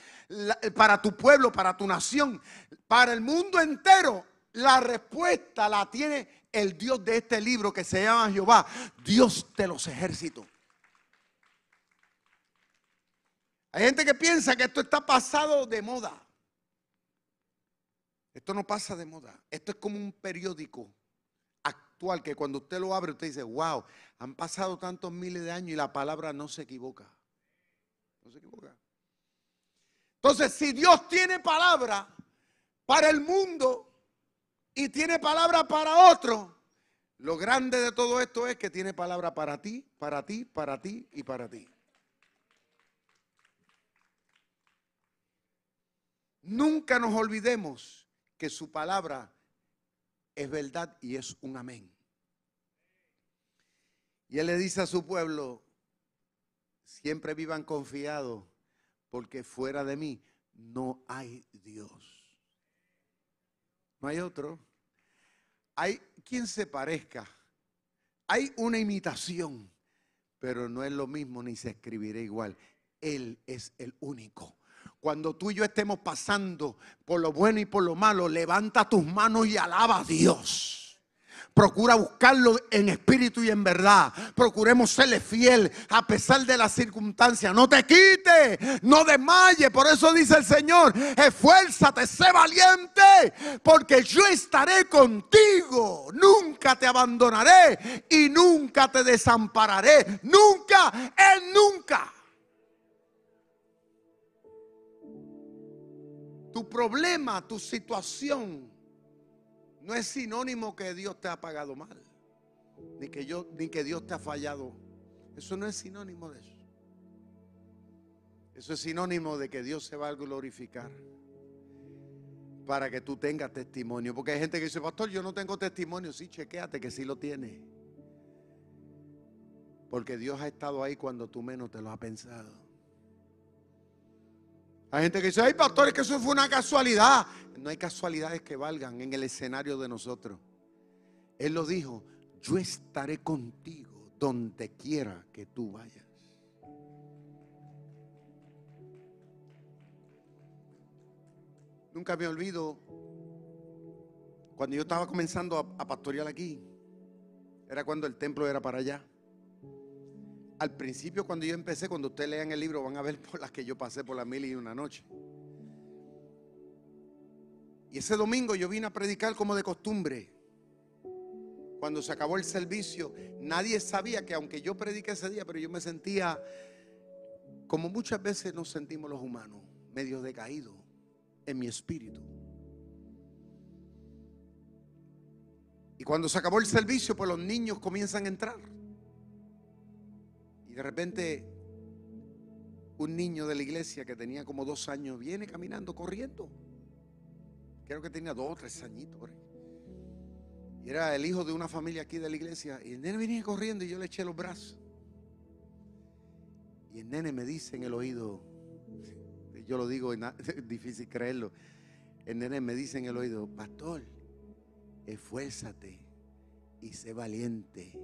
para tu pueblo, para tu nación, para el mundo entero, la respuesta la tiene el Dios de este libro que se llama Jehová, Dios de los ejércitos. Hay gente que piensa que esto está pasado de moda. Esto no pasa de moda. Esto es como un periódico actual que cuando usted lo abre usted dice, wow, han pasado tantos miles de años y la palabra no se equivoca. No se equivoca. Entonces, si Dios tiene palabra para el mundo y tiene palabra para otro, lo grande de todo esto es que tiene palabra para ti, para ti, para ti y para ti. Nunca nos olvidemos que su palabra es verdad y es un amén. Y él le dice a su pueblo, siempre vivan confiados, porque fuera de mí no hay Dios. No hay otro. Hay quien se parezca. Hay una imitación, pero no es lo mismo ni se escribirá igual. Él es el único. Cuando tú y yo estemos pasando por lo bueno y por lo malo, levanta tus manos y alaba a Dios. Procura buscarlo en espíritu y en verdad. Procuremos serle fiel a pesar de las circunstancias. No te quite, no desmaye. Por eso dice el Señor, esfuérzate, sé valiente, porque yo estaré contigo. Nunca te abandonaré y nunca te desampararé. Nunca, Él nunca. Tu problema, tu situación no es sinónimo que Dios te ha pagado mal, ni que, Dios te ha fallado. Eso no es sinónimo de eso. Eso es sinónimo de que Dios se va a glorificar para que tú tengas testimonio. Porque hay gente que dice, pastor, yo no tengo testimonio. Sí, chequéate que sí lo tiene. Porque Dios ha estado ahí cuando tú menos te lo has pensado. Hay gente que dice, ay pastor, es que eso fue una casualidad. No hay casualidades que valgan en el escenario de nosotros. Él lo dijo, yo estaré contigo donde quiera que tú vayas. Nunca me olvido Cuando yo estaba comenzando a, a pastorear aquí, era cuando el templo era para allá. Al principio, cuando yo empecé, cuando ustedes lean el libro, van a ver por las que yo pasé por las mil y una noche. Y ese domingo yo vine a predicar como de costumbre. Cuando se acabó el servicio, nadie sabía que aunque yo prediqué ese día, pero yo me sentía como muchas veces nos sentimos los humanos, medio decaídos en mi espíritu. Y cuando se acabó el servicio, pues los niños comienzan a entrar. De repente un niño de la iglesia que tenía como dos años viene caminando, corriendo. Creo que tenía dos o tres añitos. Y era el hijo de una familia aquí de la iglesia. Y el nene venía corriendo y yo le eché los brazos. Y el nene me dice en el oído, yo lo digo, es difícil creerlo. El nene me dice en el oído, pastor, esfuérzate y sé valiente,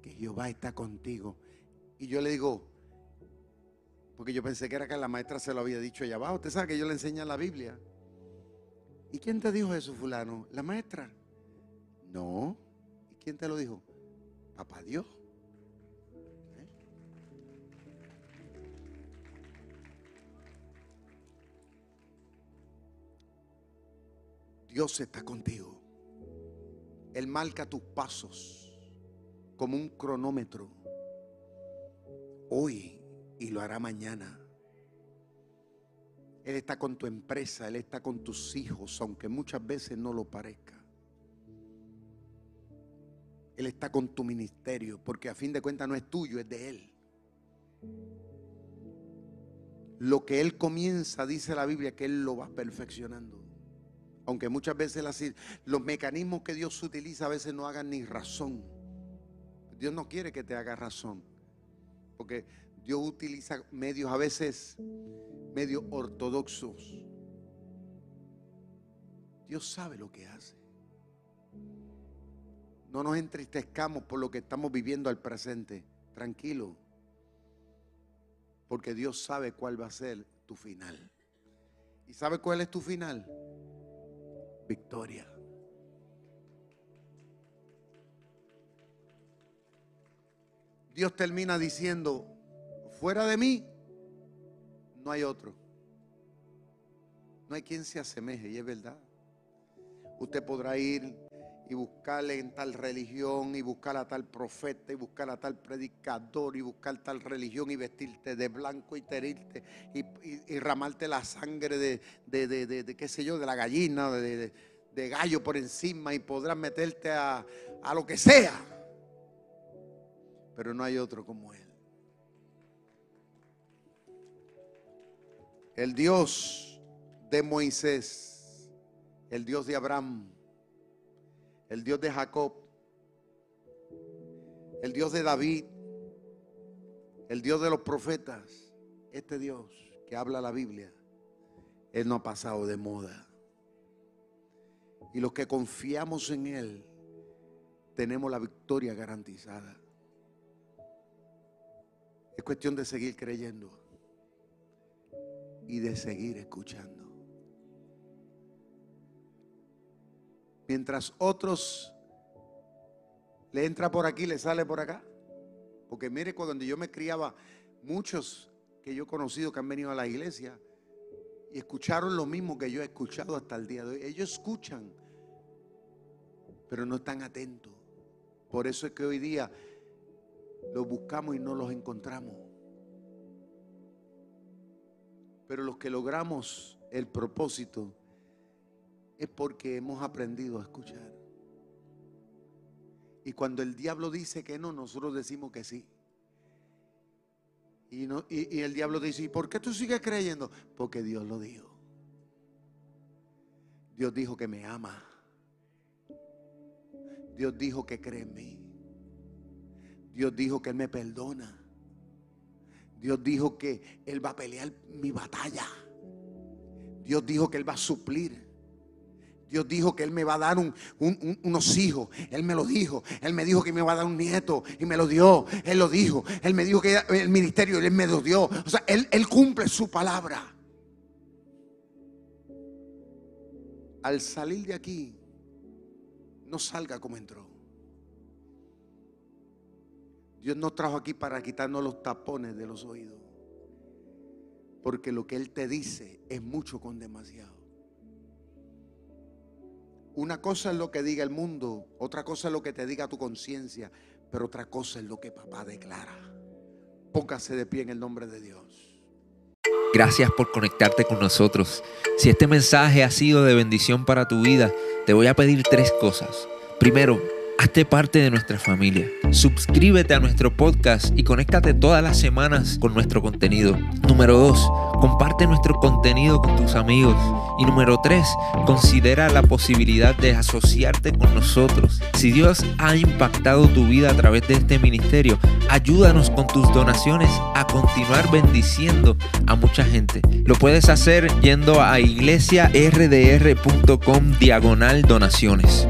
que Jehová está contigo. Y yo le digo, porque yo pensé que era que la maestra se lo había dicho allá abajo. Usted sabe que yo le enseño la Biblia. ¿Y quién te dijo eso, fulano? ¿La maestra? No. ¿Y quién te lo dijo? Papá Dios. ¿Eh? Dios está contigo. Él marca tus pasos como un cronómetro. Hoy y lo hará mañana. Él está con tu empresa, Él está con tus hijos, aunque muchas veces no lo parezca. Él está con tu ministerio, porque a fin de cuentas no es tuyo, es de Él. Lo que Él comienza, dice la Biblia, que Él lo va perfeccionando. Aunque muchas veces los mecanismos que Dios utiliza a veces no hagan ni razón. Dios no quiere que te haga razón. Porque Dios utiliza medios a veces, medios ortodoxos. Dios sabe lo que hace. No nos entristezcamos por lo que estamos viviendo al presente. Tranquilo. Porque Dios sabe cuál va a ser tu final. ¿Y sabe cuál es tu final? Victoria. Dios termina diciendo, fuera de mí no hay otro. No hay quien se asemeje, y es verdad. Usted podrá ir y buscarle en tal religión y buscar a tal profeta y buscar a tal predicador y buscar tal religión y vestirte de blanco y terirte y, y, ramarte la sangre de, de, qué sé yo, de la gallina, de, gallo por encima y podrás meterte a, a lo que sea. Pero no hay otro como Él. El Dios de Moisés, el Dios de Abraham, el Dios de Jacob, el Dios de David, el Dios de los profetas, este Dios que habla la Biblia, Él no ha pasado de moda. Y los que confiamos en Él, tenemos la victoria garantizada. Es cuestión de seguir creyendo y de seguir escuchando. Mientras otros le entra por aquí, le sale por acá. Porque mire, cuando yo me criaba, muchos que yo he conocido que han venido a la iglesia y escucharon lo mismo que yo he escuchado hasta el día de hoy. Ellos escuchan, pero no están atentos. Por eso es que hoy día los buscamos y no los encontramos. Pero los que logramos el propósito es porque hemos aprendido a escuchar. Y cuando el diablo dice que no, nosotros decimos que sí. Y, el diablo dice, ¿y por qué tú sigues creyendo? Porque Dios lo dijo. Dios dijo que me ama. Dios dijo que cree en mí. Dios dijo que Él me perdona. Dios dijo que Él va a pelear mi batalla. Dios dijo que Él va a suplir. Dios dijo que Él me va a dar unos hijos. Él me lo dijo. Él me dijo que me va a dar un nieto y me lo dio. Él lo dijo. Él me dijo que el ministerio Él me lo dio. O sea, Él, él cumple su palabra. Al salir de aquí, no salga como entró. Dios nos trajo aquí para quitarnos los tapones de los oídos. Porque lo que Él te dice es mucho con demasiado. Una cosa es lo que diga el mundo, otra cosa es lo que te diga tu conciencia, pero otra cosa es lo que papá declara. Póngase de pie en el nombre de Dios. Gracias por conectarte con nosotros. Si este mensaje ha sido de bendición para tu vida, te voy a pedir tres cosas. Primero, Hazte parte de nuestra familia. Suscríbete a nuestro podcast y conéctate todas las semanas con nuestro contenido. Número 2. Comparte nuestro contenido con tus amigos. Y número 3. Considera la posibilidad de asociarte con nosotros. Si Dios ha impactado tu vida a través de este ministerio, ayúdanos con tus donaciones a continuar bendiciendo a mucha gente. Lo puedes hacer yendo a iglesiardr.com diagonal donaciones.